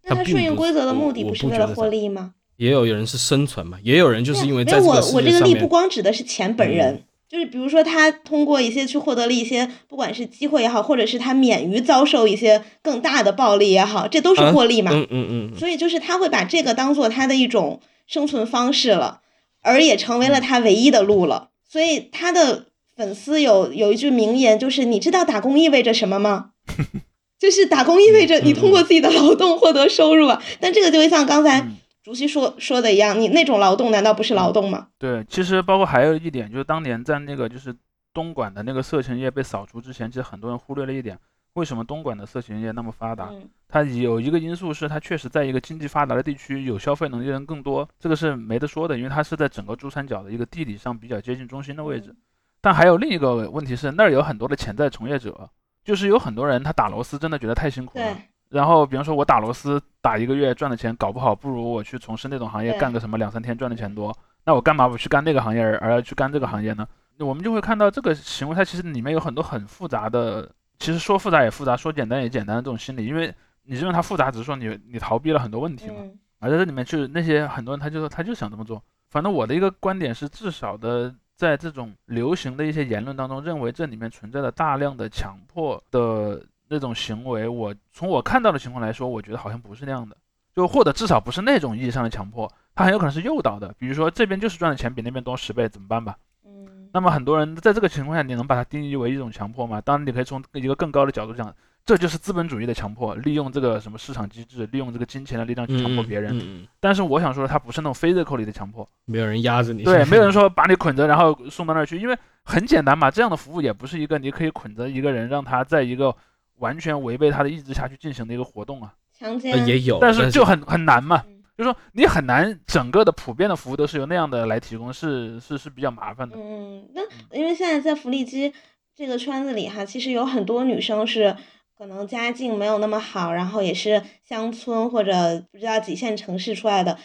那他顺应规则的目的不是为了获利吗？
也有人是生存嘛，也有人就是因为
没有我
在这个世
我这个利不光指的是钱本人，就是比如说他通过一些去获得了一些，不管是机会也好，或者是他免于遭受一些更大的暴力也好，这都是
啊
获利嘛。
嗯嗯嗯，
所以就是他会把这个当做他的一种生存方式了，而也成为了他唯一的路了。所以他的粉丝有有一句名言，就是你知道打工意味着什么吗？<laughs> 就是打工意味着你通过自己的劳动获得收入啊。但这个就会像刚才
嗯
竹溪说说的一样，你那种劳动难道不是劳动吗？
对，其实包括还有一点，就是当年在那个就是东莞的那个色情业被扫除之前，其实很多人忽略了一点，为什么东莞的色情业那么发达？
嗯
它有一个因素是它确实在一个经济发达的地区，有消费能力的人更多，这个是没得说的，因为它是在整个珠三角的一个地理上比较接近中心的位置。
嗯
但还有另一个问题是，那儿有很多的潜在从业者，就是有很多人他打螺丝真的觉得太辛苦了
对。
然后比方说我打螺丝打一个月赚的钱，搞不好不如我去从事那种行业干个什么两三天赚的钱多。那我干嘛不去干那个行业而而要去干这个行业呢？我们就会看到这个行为，它其实里面有很多很复杂的，其实说复杂也复杂，说简单也简单的这种心理，因为你认为它复杂，只是说你你逃避了很多问题嘛。
嗯
而在这里面，就是那些很多人他就说他就想这么做。反正我的一个观点是，至少的在这种流行的一些言论当中，认为这里面存在着大量的强迫的那种行为。我从我看到的情况来说，我觉得好像不是那样的，就或者至少不是那种意义上的强迫，他很有可能是诱导的。比如说这边就是赚的钱比那边多十倍，怎么办吧？
嗯
那么很多人在这个情况下，你能把它定义为一种强迫吗？当然，你可以从一个更高的角度讲，这就是资本主义的强迫，利用这个什么市场机制，利用这个金钱的力量去强迫别人。
嗯嗯嗯
但是我想说，它不是那种 physical 里的强迫，
没有人压着你，
对，<laughs> 没有人说把你捆着然后送到那儿去，因为很简单嘛，这样的服务也不是一个你可以捆着一个人让他在一个完全违背他的意志下去进行的一个活动啊，
强奸
呃也有，
但
是
是就很很难嘛
嗯，
就是说你很难整个的普遍的服务都是由那样的来提供，是是是比较麻烦的。
嗯，那因为现在在福利机这个圈子里哈，其实有很多女生是可能家境没有那么好，然后也是乡村或者不知道几线城市出来的。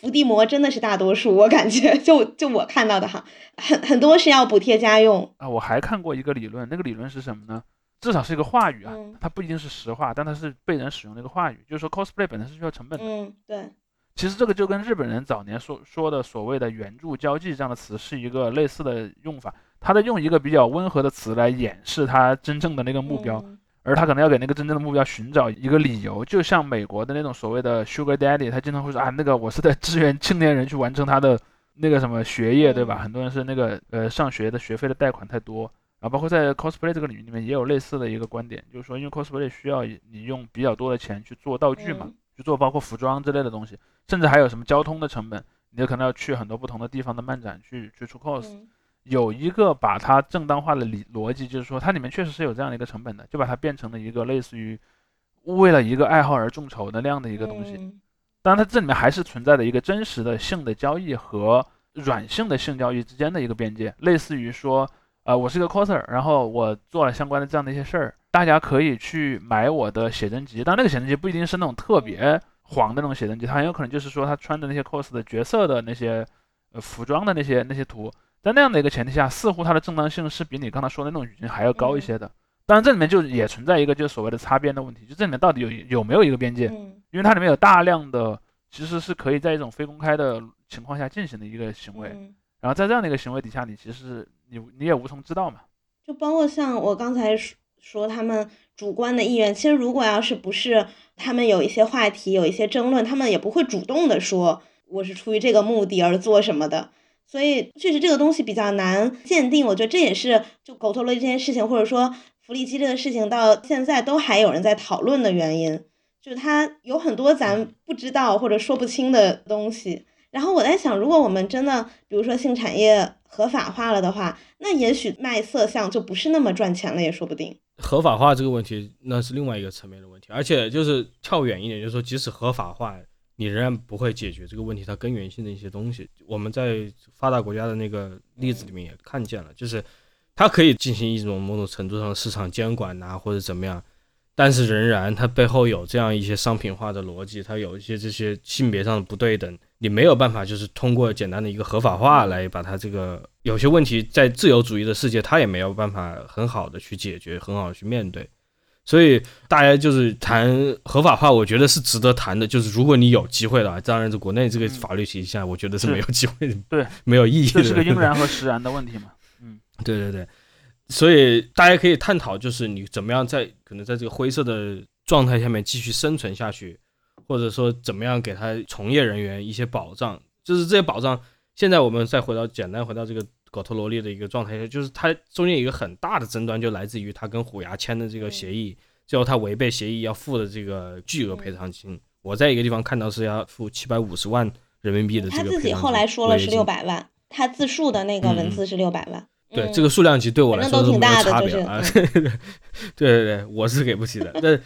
伏地魔真的是大多数，我感觉 <laughs> 就就我看到的哈，很很多是要补贴家用，
啊，我还看过一个理论，那个理论是什么呢？至少是一个话语啊
嗯，
它不一定是实话，但它是被人使用的一个话语，就是说 cosplay 本身是需要成本的。
嗯，对，
其实这个就跟日本人早年说说的所谓的援助交际这样的词是一个类似的用法，他在用一个比较温和的词来掩饰他真正的那个目标，
嗯。
而他可能要给那个真正的目标寻找一个理由，就像美国的那种所谓的 Sugar Daddy，他经常会说啊，那个我是在支援青年人去完成他的那个什么学业，对吧？
嗯。
很多人是那个呃上学的学费的贷款太多，然后包括在 cosplay 这个领域里面也有类似的一个观点，就是说因为 cosplay 需要你用比较多的钱去做道具嘛，
嗯。
去做包括服装之类的东西，甚至还有什么交通的成本，你有可能要去很多不同的地方的漫展去去出 cos，、
嗯
有一个把它正当化的理逻辑，就是说它里面确实是有这样的一个成本的，就把它变成了一个类似于为了一个爱好而众筹的那样的一个东西。
嗯。
当然，它这里面还是存在的一个真实的性的交易和软性的性交易之间的一个边界，类似于说，呃，我是一个 coser，然后我做了相关的这样的一些事儿，大家可以去买我的写真集，但那个写真集不一定是那种特别黄的那种写真集，它很有可能就是说他穿的那些 cos 的角色的那些呃服装的那些那些图，在那样的一个前提下，似乎它的正当性是比你刚才说的那种语境还要高一些的。当然这里面就也存在一个就是所谓的擦边的问题，就这里面到底有有没有一个边界？
嗯
因为它里面有大量的其实是可以在一种非公开的情况下进行的一个行为，
嗯
然后在这样的一个行为底下，你其实你你也无从知道嘛。
就包括像我刚才说说他们主观的意愿，其实如果要是不是他们有一些话题、有一些争论，他们也不会主动的说我是出于这个目的而做什么的。所以确实这个东西比较难鉴定，我觉得这也是就狗头罗这件事情，或者说福利机这个事情到现在都还有人在讨论的原因，就是它有很多咱不知道或者说不清的东西。然后我在想，如果我们真的比如说性产业合法化了的话，那也许卖色相就不是那么赚钱了，也说不定。
合法化这个问题，那是另外一个层面的问题，而且就是跳远一点，就是说，即使合法化，你仍然不会解决这个问题它根源性的一些东西。我们在发达国家的那个例子里面也看见了，就是它可以进行一种某种程度上的市场监管呐、或者怎么样，但是仍然它背后有这样一些商品化的逻辑，它有一些这些性别上的不对等，你没有办法就是通过简单的一个合法化来把它这个有些问题在自由主义的世界，它也没有办法很好的去解决，很好的去面对。所以大家就是谈合法化，我觉得是值得谈的。就是如果你有机会了，当然在国内这个
嗯
法律体系下，我觉得是
是
没有机会的，
对，
没有意义的。
这是个应然和实然的问题嘛。
嗯 <laughs> 对对对，所以大家可以探讨，就是你怎么样在可能在这个灰色的状态下面继续生存下去，或者说怎么样给他从业人员一些保障。就是这些保障，现在我们再回到简单回到这个狗头萝莉的一个状态下，就是他中间有一个很大的争端，就来自于他跟虎牙签的这个协议，最后他违背协议要付的这个巨额赔偿金。我在一个地方看到是要付七百五十万人民币的这个赔偿金。
自己后来说了是六百万，他自述的那个文字是六百万。
对，
嗯
这个数量级对我来说
都挺
没有
大的就是
差别啊。<laughs> 对对对对，我是给不起的。但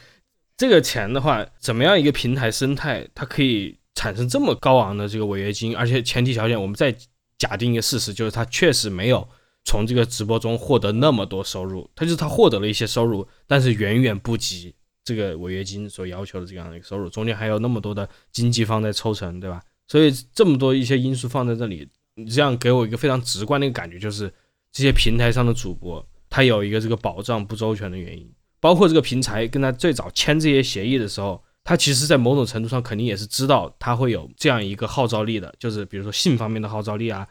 这个钱的话，怎么样一个平台生态，它可以产生这么高昂的这个违约金？而且前提条件，我们再假定一个事实，就是它确实没有从这个直播中获得那么多收入，它就是它获得了一些收入，但是远远不及这个违约金所要求的这样的一个收入，中间还有那么多的经济方在抽成，对吧？所以这么多一些因素放在这里，你这样给我一个非常直观的一个感觉，就是这些平台上的主播，他有一个这个保障不周全的原因，包括这个平台跟他最早签这些协议的时候，他其实在某种程度上肯定也是知道他会有这样一个号召力的，就是比如说性方面的号召力啊，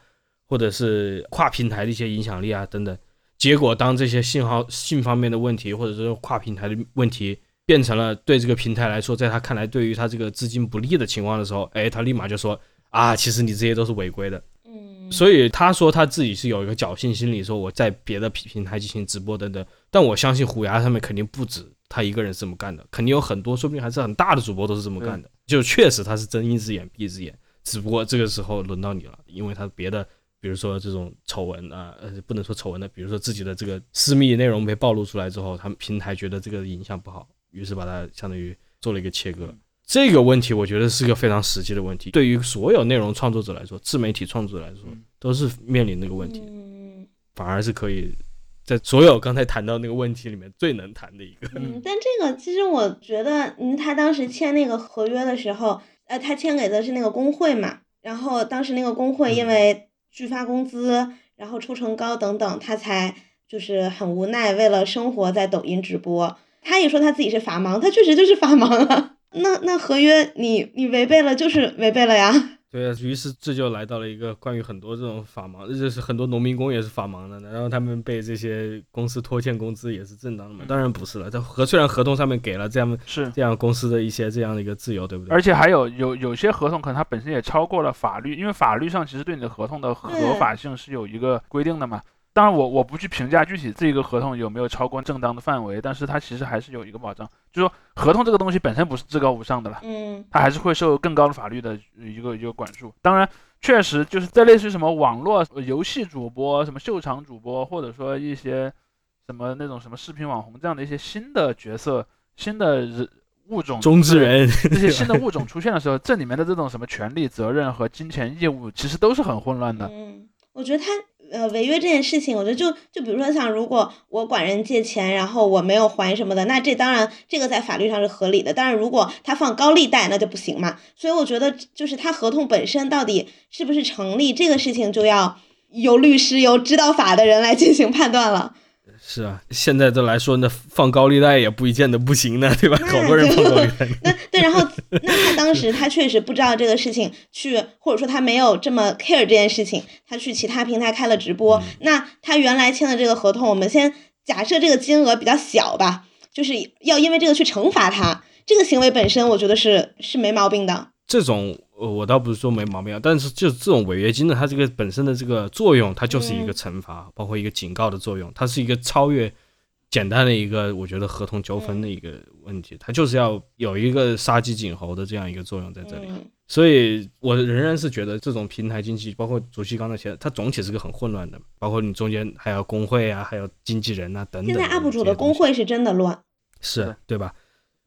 或者是跨平台的一些影响力啊等等。结果当这些信号性方面的问题，或者是跨平台的问题，变成了对这个平台来说，在他看来对于他这个资金不利的情况的时候，哎，他立马就说啊，其实你这些都是违规的。
嗯，
所以他说他自己是有一个侥幸心理，说我在别的平平台进行直播等等。但我相信虎牙上面肯定不止他一个人是这么干的，肯定有很多，说不定还是很大的主播都是这么干的。就确实他是睁一只眼闭一只眼，只不过这个时候轮到你了，因为他别的，比如说这种丑闻啊，呃，不能说丑闻的，比如说自己的这个私密内容被暴露出来之后，他们平台觉得这个影响不好，于是把它相当于做了一个切割。这个问题我觉得是个非常实际的问题，对于所有内容创作者来说，自媒体创作者来说
嗯，
都是面临这个问题。
嗯
反而是可以在所有刚才谈到那个问题里面最能谈的一个。
嗯，但这个其实我觉得，嗯，他当时签那个合约的时候，呃，他签给的是那个工会嘛，然后当时那个工会因
嗯
为拒发工资，然后抽成高等等，他才就是很无奈，为了生活在抖音直播。他也说他自己是法盲，他确实就是法盲啊。那那合约你你违背了就是违背了呀。<laughs>
对啊，于是这就来到了一个关于很多这种法盲，就是很多农民工也是法盲的，然后他们被这些公司拖欠工资也是正当的嘛？当然不是了，这合虽然合同上面给了这样
是，
这样公司的一些这样的一个自由，对不对？
而且还有有有些合同可能它本身也超过了法律，因为法律上其实对你的合同的合法性是有一个规定的嘛。当然我我不去评价具体这个合同有没有超过正当的范围，但是它其实还是有一个保障，就是说合同这个东西本身不是至高无上的了。
嗯
它还是会受更高的法律的一个一个管束。当然，确实就是在类似于什么网络呃游戏主播、什么秀场主播，或者说一些什么那种什么视频网红这样的一些新的角色、新的人物种
中之人，
这些新的 <laughs> 物种出现的时候，这里面的这种什么权利、责任和金钱义务，其实都是很混乱的。
嗯，我觉得他呃违约这件事情，我觉得就就比如说像如果我管人借钱，然后我没有还什么的，那这当然这个在法律上是合理的。但是如果他放高利贷，那就不行嘛。所以我觉得就是他合同本身到底是不是成立，这个事情就要由律师、由知道法的人来进行判断了。
是啊，现在的来说，那放高利贷也不一见得不行呢，对吧？
那 <laughs>
好多人
就
放高利贷。
那对，然后那他当时他确实不知道这个事情，去或者说他没有这么 care 这件事情，他去其他平台开了直播。那他原来签的这个合同，我们先假设这个金额比较小吧，就是要因为这个去惩罚他，这个行为本身我觉得是是没毛病的。
这种呃我倒不是说没毛病啊，但是就这种违约金的，它这个本身的这个作用，它就是一个惩罚，包括一个警告的作用，它是一个超越简单的一个，我觉得合同纠纷的一个问题，它就是要有一个杀鸡儆猴的这样一个作用在这里。
嗯
所以我仍然是觉得这种平台经济，包括主席刚才提的，它总体是个很混乱的，包括你中间还有工会啊，还有经纪人啊等等。
现在 UP 主的工会是真的乱。
是对吧？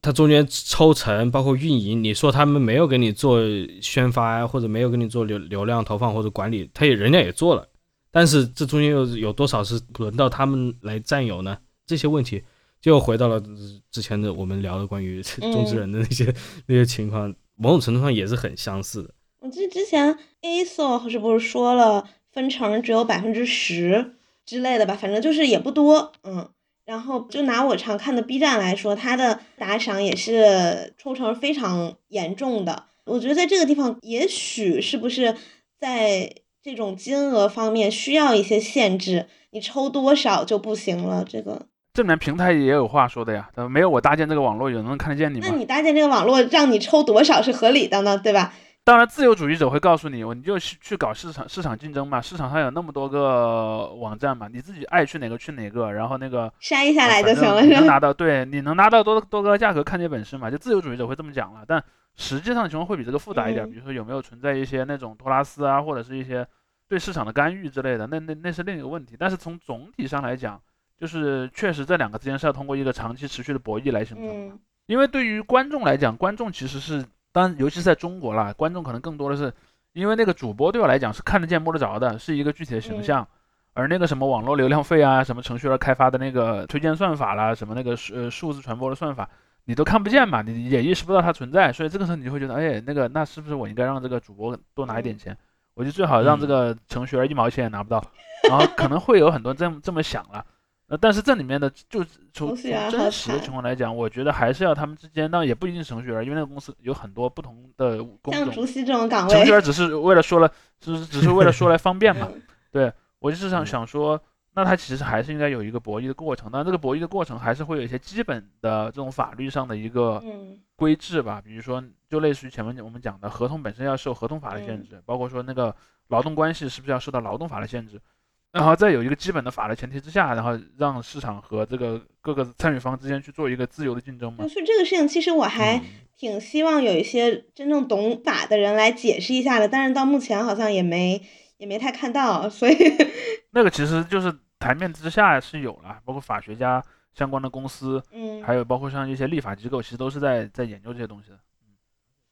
它中间抽成，包括运营，你说他们没有给你做宣发啊，或者没有给你做流流量投放或者管理，他也人家也做了，但是这中间又有多少是轮到他们来占有呢？这些问题就回到了之前的我们聊的关于中之人的那些、那些情况，某种程度上也是很相似的。
我记得之前 ASO 是不是说了分成只有百分之十之类的吧？反正就是也不多，嗯。然后就拿我常看的 B 站来说，它的打赏也是抽成非常严重的。我觉得在这个地方，也许是不是在这种金额方面需要一些限制，你抽多少就不行了。这个，
这里面平台也有话说的呀，没有我搭建这个网络，有人能看得见你吗？
那你搭建这个网络，让你抽多少是合理的呢？对吧？
当然，自由主义者会告诉你，你就去去搞市场市场竞争嘛，市场上有那么多个网站嘛，你自己爱去哪个去哪个，然后那个
筛下来就行了，
能拿到，对，你能拿到多多高的价格，看你本事嘛。就自由主义者会这么讲了，但实际上的情况会比这个复杂一点。
嗯
比如说有没有存在一些那种托拉斯啊，或者是一些对市场的干预之类的，那那那是另一个问题。但是从总体上来讲，就是确实这两个之间是要通过一个长期持续的博弈来形成的。
嗯
因为对于观众来讲，观众其实是，当然尤其是在中国啦，观众可能更多的是，因为那个主播对我来讲是看得见摸得着的，是一个具体的形
嗯
象，而那个什么网络流量费啊，什么程序员开发的那个推荐算法啦，什么那个数呃数字传播的算法，你都看不见嘛，你也意识不到它存在，所以这个时候你就会觉得，哎，那个那是不是我应该让这个主播多拿一点钱？我就最好让这个程序员一毛钱也拿不到，然后可能会有很多这么这么想了。呃，但是这里面的就从真实的情况来讲，我觉得还是要他们之间，那也不一定是程序员，因为那个公司有很多不同的工种。
像竹溪这种岗位
程序，员只是为了说了，只是只是为了说来方便嘛。
对
我就是想
嗯
想说，那他其实还是应该有一个博弈的过程，但这个博弈的过程还是会有一些基本的这种法律上的一个
嗯
规制吧，比如说就类似于前面我们讲的合同本身要受合同法的限
嗯
制，包括说那个劳动关系是不是要受到劳动法的限制，然后在有一个基本的法的前提之下，然后让市场和这个各个参与方之间去做一个自由的竞争嘛。
所以这个事情其实我还
嗯
挺希望有一些真正懂法的人来解释一下的，但是到目前好像也没也没太看到，所以 <laughs>
那个其实就是台面之下是有了，包括法学家相关的公司，
嗯，
还有包括像一些立法机构，其实都是在在研究这些东西的。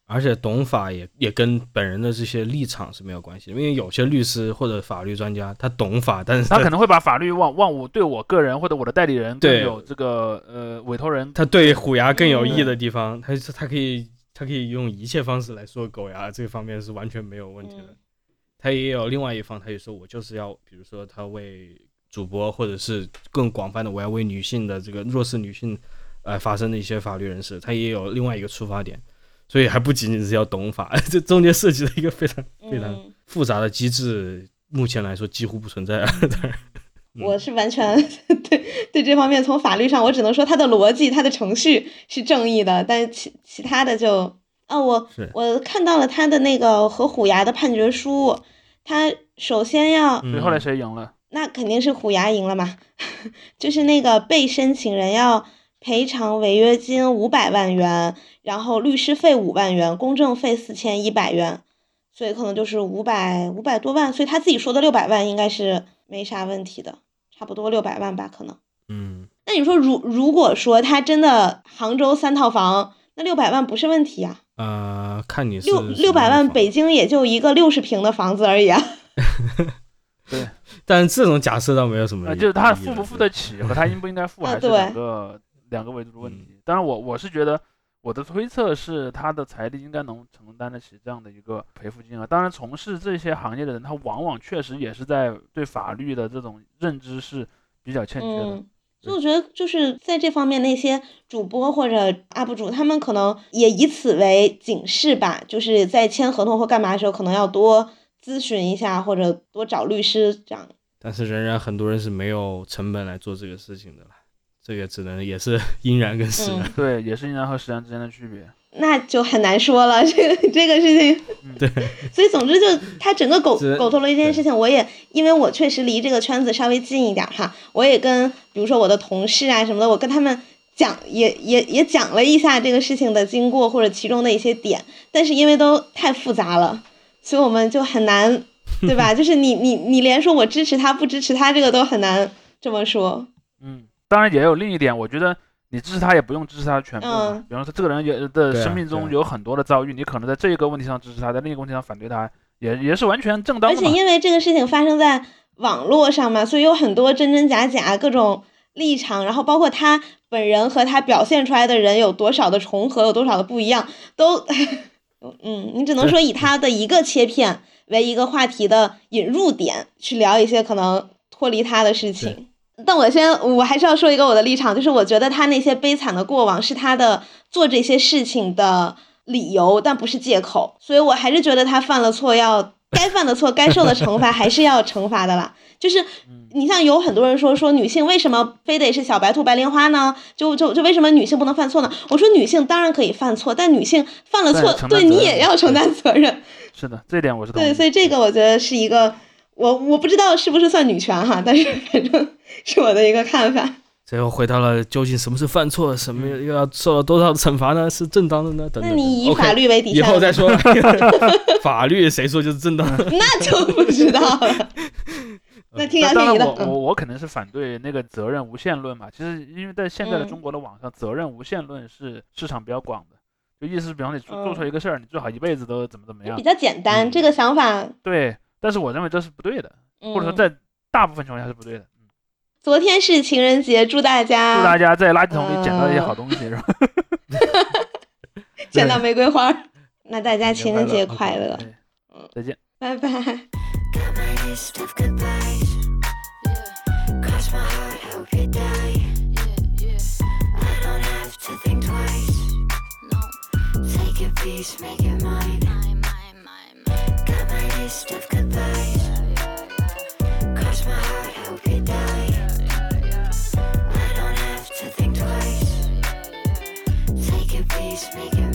而且懂法也也跟本人的这些立场是没有关系的，因为有些律师或者法律专家他懂法，但是
他可能会把法律往往我对我个人或者我的代理人更
对
有这个呃委托人
他对虎牙更有益的地方，他他可以他可以用一切方式来说狗牙，这方面是完全没有问题的。
嗯
他也有另外一方，他也说我就是要，比如说他为主播或者是更广泛的，我要为女性的这个弱势女性，呃发生的一些法律人士，他也有另外一个出发点，所以还不仅仅是要懂法，<laughs> 这中间涉及了一个非常非常
嗯，
复杂的机制，目前来说几乎不存在。啊。<laughs> 当然。嗯。
我是完全 <laughs> 对对这方面从法律上，我只能说它的逻辑、它的程序是正义的，但其其他的就啊，我我看到了他的那个和虎牙的判决书，他首先要
所以后来
嗯
谁赢了？
那肯定是虎牙赢了嘛，就是那个被申请人要赔偿违约金五百万元，然后律师费五万元，公证费四千一百元，所以可能就是五百五百多万，所以他自己说的六百万应该是没啥问题的，差不多六百万吧，可能。
嗯，
那你说如如果说他真的杭州三套房，那六百万不是问题啊，
呃，看你是
六六百万，北京也就一个六十平的房子而已啊。<laughs>
对，
但这种假设倒没有什么
就是他付不付得起和他应不应该付，
啊
还是
对
两个两个维度的问
嗯
题。当然我我是觉得。我的推测是，他的财力应该能承担得起这样的一个赔付金额。当然，从事这些行业的人，他往往确实也是在对法律的这种认知是比较欠缺的。
嗯所以我觉得就是在这方面，那些主播或者 UP 主，他们可能也以此为警示吧，就是在签合同或干嘛的时候，可能要多咨询一下，或者多找律师这样。
但是仍然很多人是没有成本来做这个事情的了，这个只能也是 <laughs> 因然跟实然。
嗯
对，也是因然和实然之间的区别。
那就很难说了，这个这个事情。
对，<laughs>
所以总之就他整个狗狗头了一件事情，我也因为我确实离这个圈子稍微近一点哈，我也跟比如说我的同事啊什么的，我跟他们讲也也也讲了一下这个事情的经过或者其中的一些点，但是因为都太复杂了，所以我们就很难，对吧？<laughs> 就是你你你连说我支持他不支持他这个都很难这么说。
嗯，当然也有另一点，我觉得你支持他也不用支持他的全部嘛。
嗯
比方说，这个人也的生命中有很多的遭遇，你可能在这一个问题上支持他，在另一个问题上反对他，也也是完全正当
而。且因为这个事情发生在网络上嘛，所以有很多真真假假各种立场，然后包括他本人和他表现出来的人有多少的重合，有多少的不一样，都，<laughs> 嗯，你只能说以他的一个切片为一个话题的引入点，去聊一些可能脱离他的事情。但我先，我还是要说一个我的立场，就是我觉得他那些悲惨的过往是他的做这些事情的理由，但不是借口，所以我还是觉得他犯了错要该犯的错，该受的惩罚还是要惩罚的啦。就是你像有很多人说说女性为什么非得是小白兔白莲花呢？就就就为什么女性不能犯错呢？我说女性当然可以犯错，但女性犯了错，
对
对你也要承担责任。
是的，这点我是
对，。所以这个我觉得是一个，我我不知道是不是算女权哈，但是反正是我的一个看法。
最后回到了究竟什么是犯错，什么又要受到多少的惩罚呢？是正当的呢？等等等。
那你以法律为底
以
线了吗，
后再说了。<laughs> <laughs> 法律谁说就是正当的？
那就不知道了。<laughs> 那听
那
杨天怡的
当然我，，我
嗯
我肯定是反对那个责任无限论嘛。其实因为在现在的
嗯
中国的网上，责任无限论是市场比较广的，就意思是，比方你做做错
嗯
一个事儿，你最好一辈子都怎么怎么样
比。较简单，
嗯
这个想法，
对，但是我认为这是不对的，
嗯、
或者说在大部分情况下是不对的。嗯
昨天是情人节，祝大家
祝大家在垃圾桶里捡到一些
呃
好东西，是吧？
捡到玫瑰花。那大家情人节
快
快乐，
对再见。
拜拜。
Got my list of goodbyes. Cross my heart, hope you die. I don't have to think twice. Take a piece, make it mine. List of goodbyes. Cross my heart, hope you die. I don't have to think twice. Take a piece, make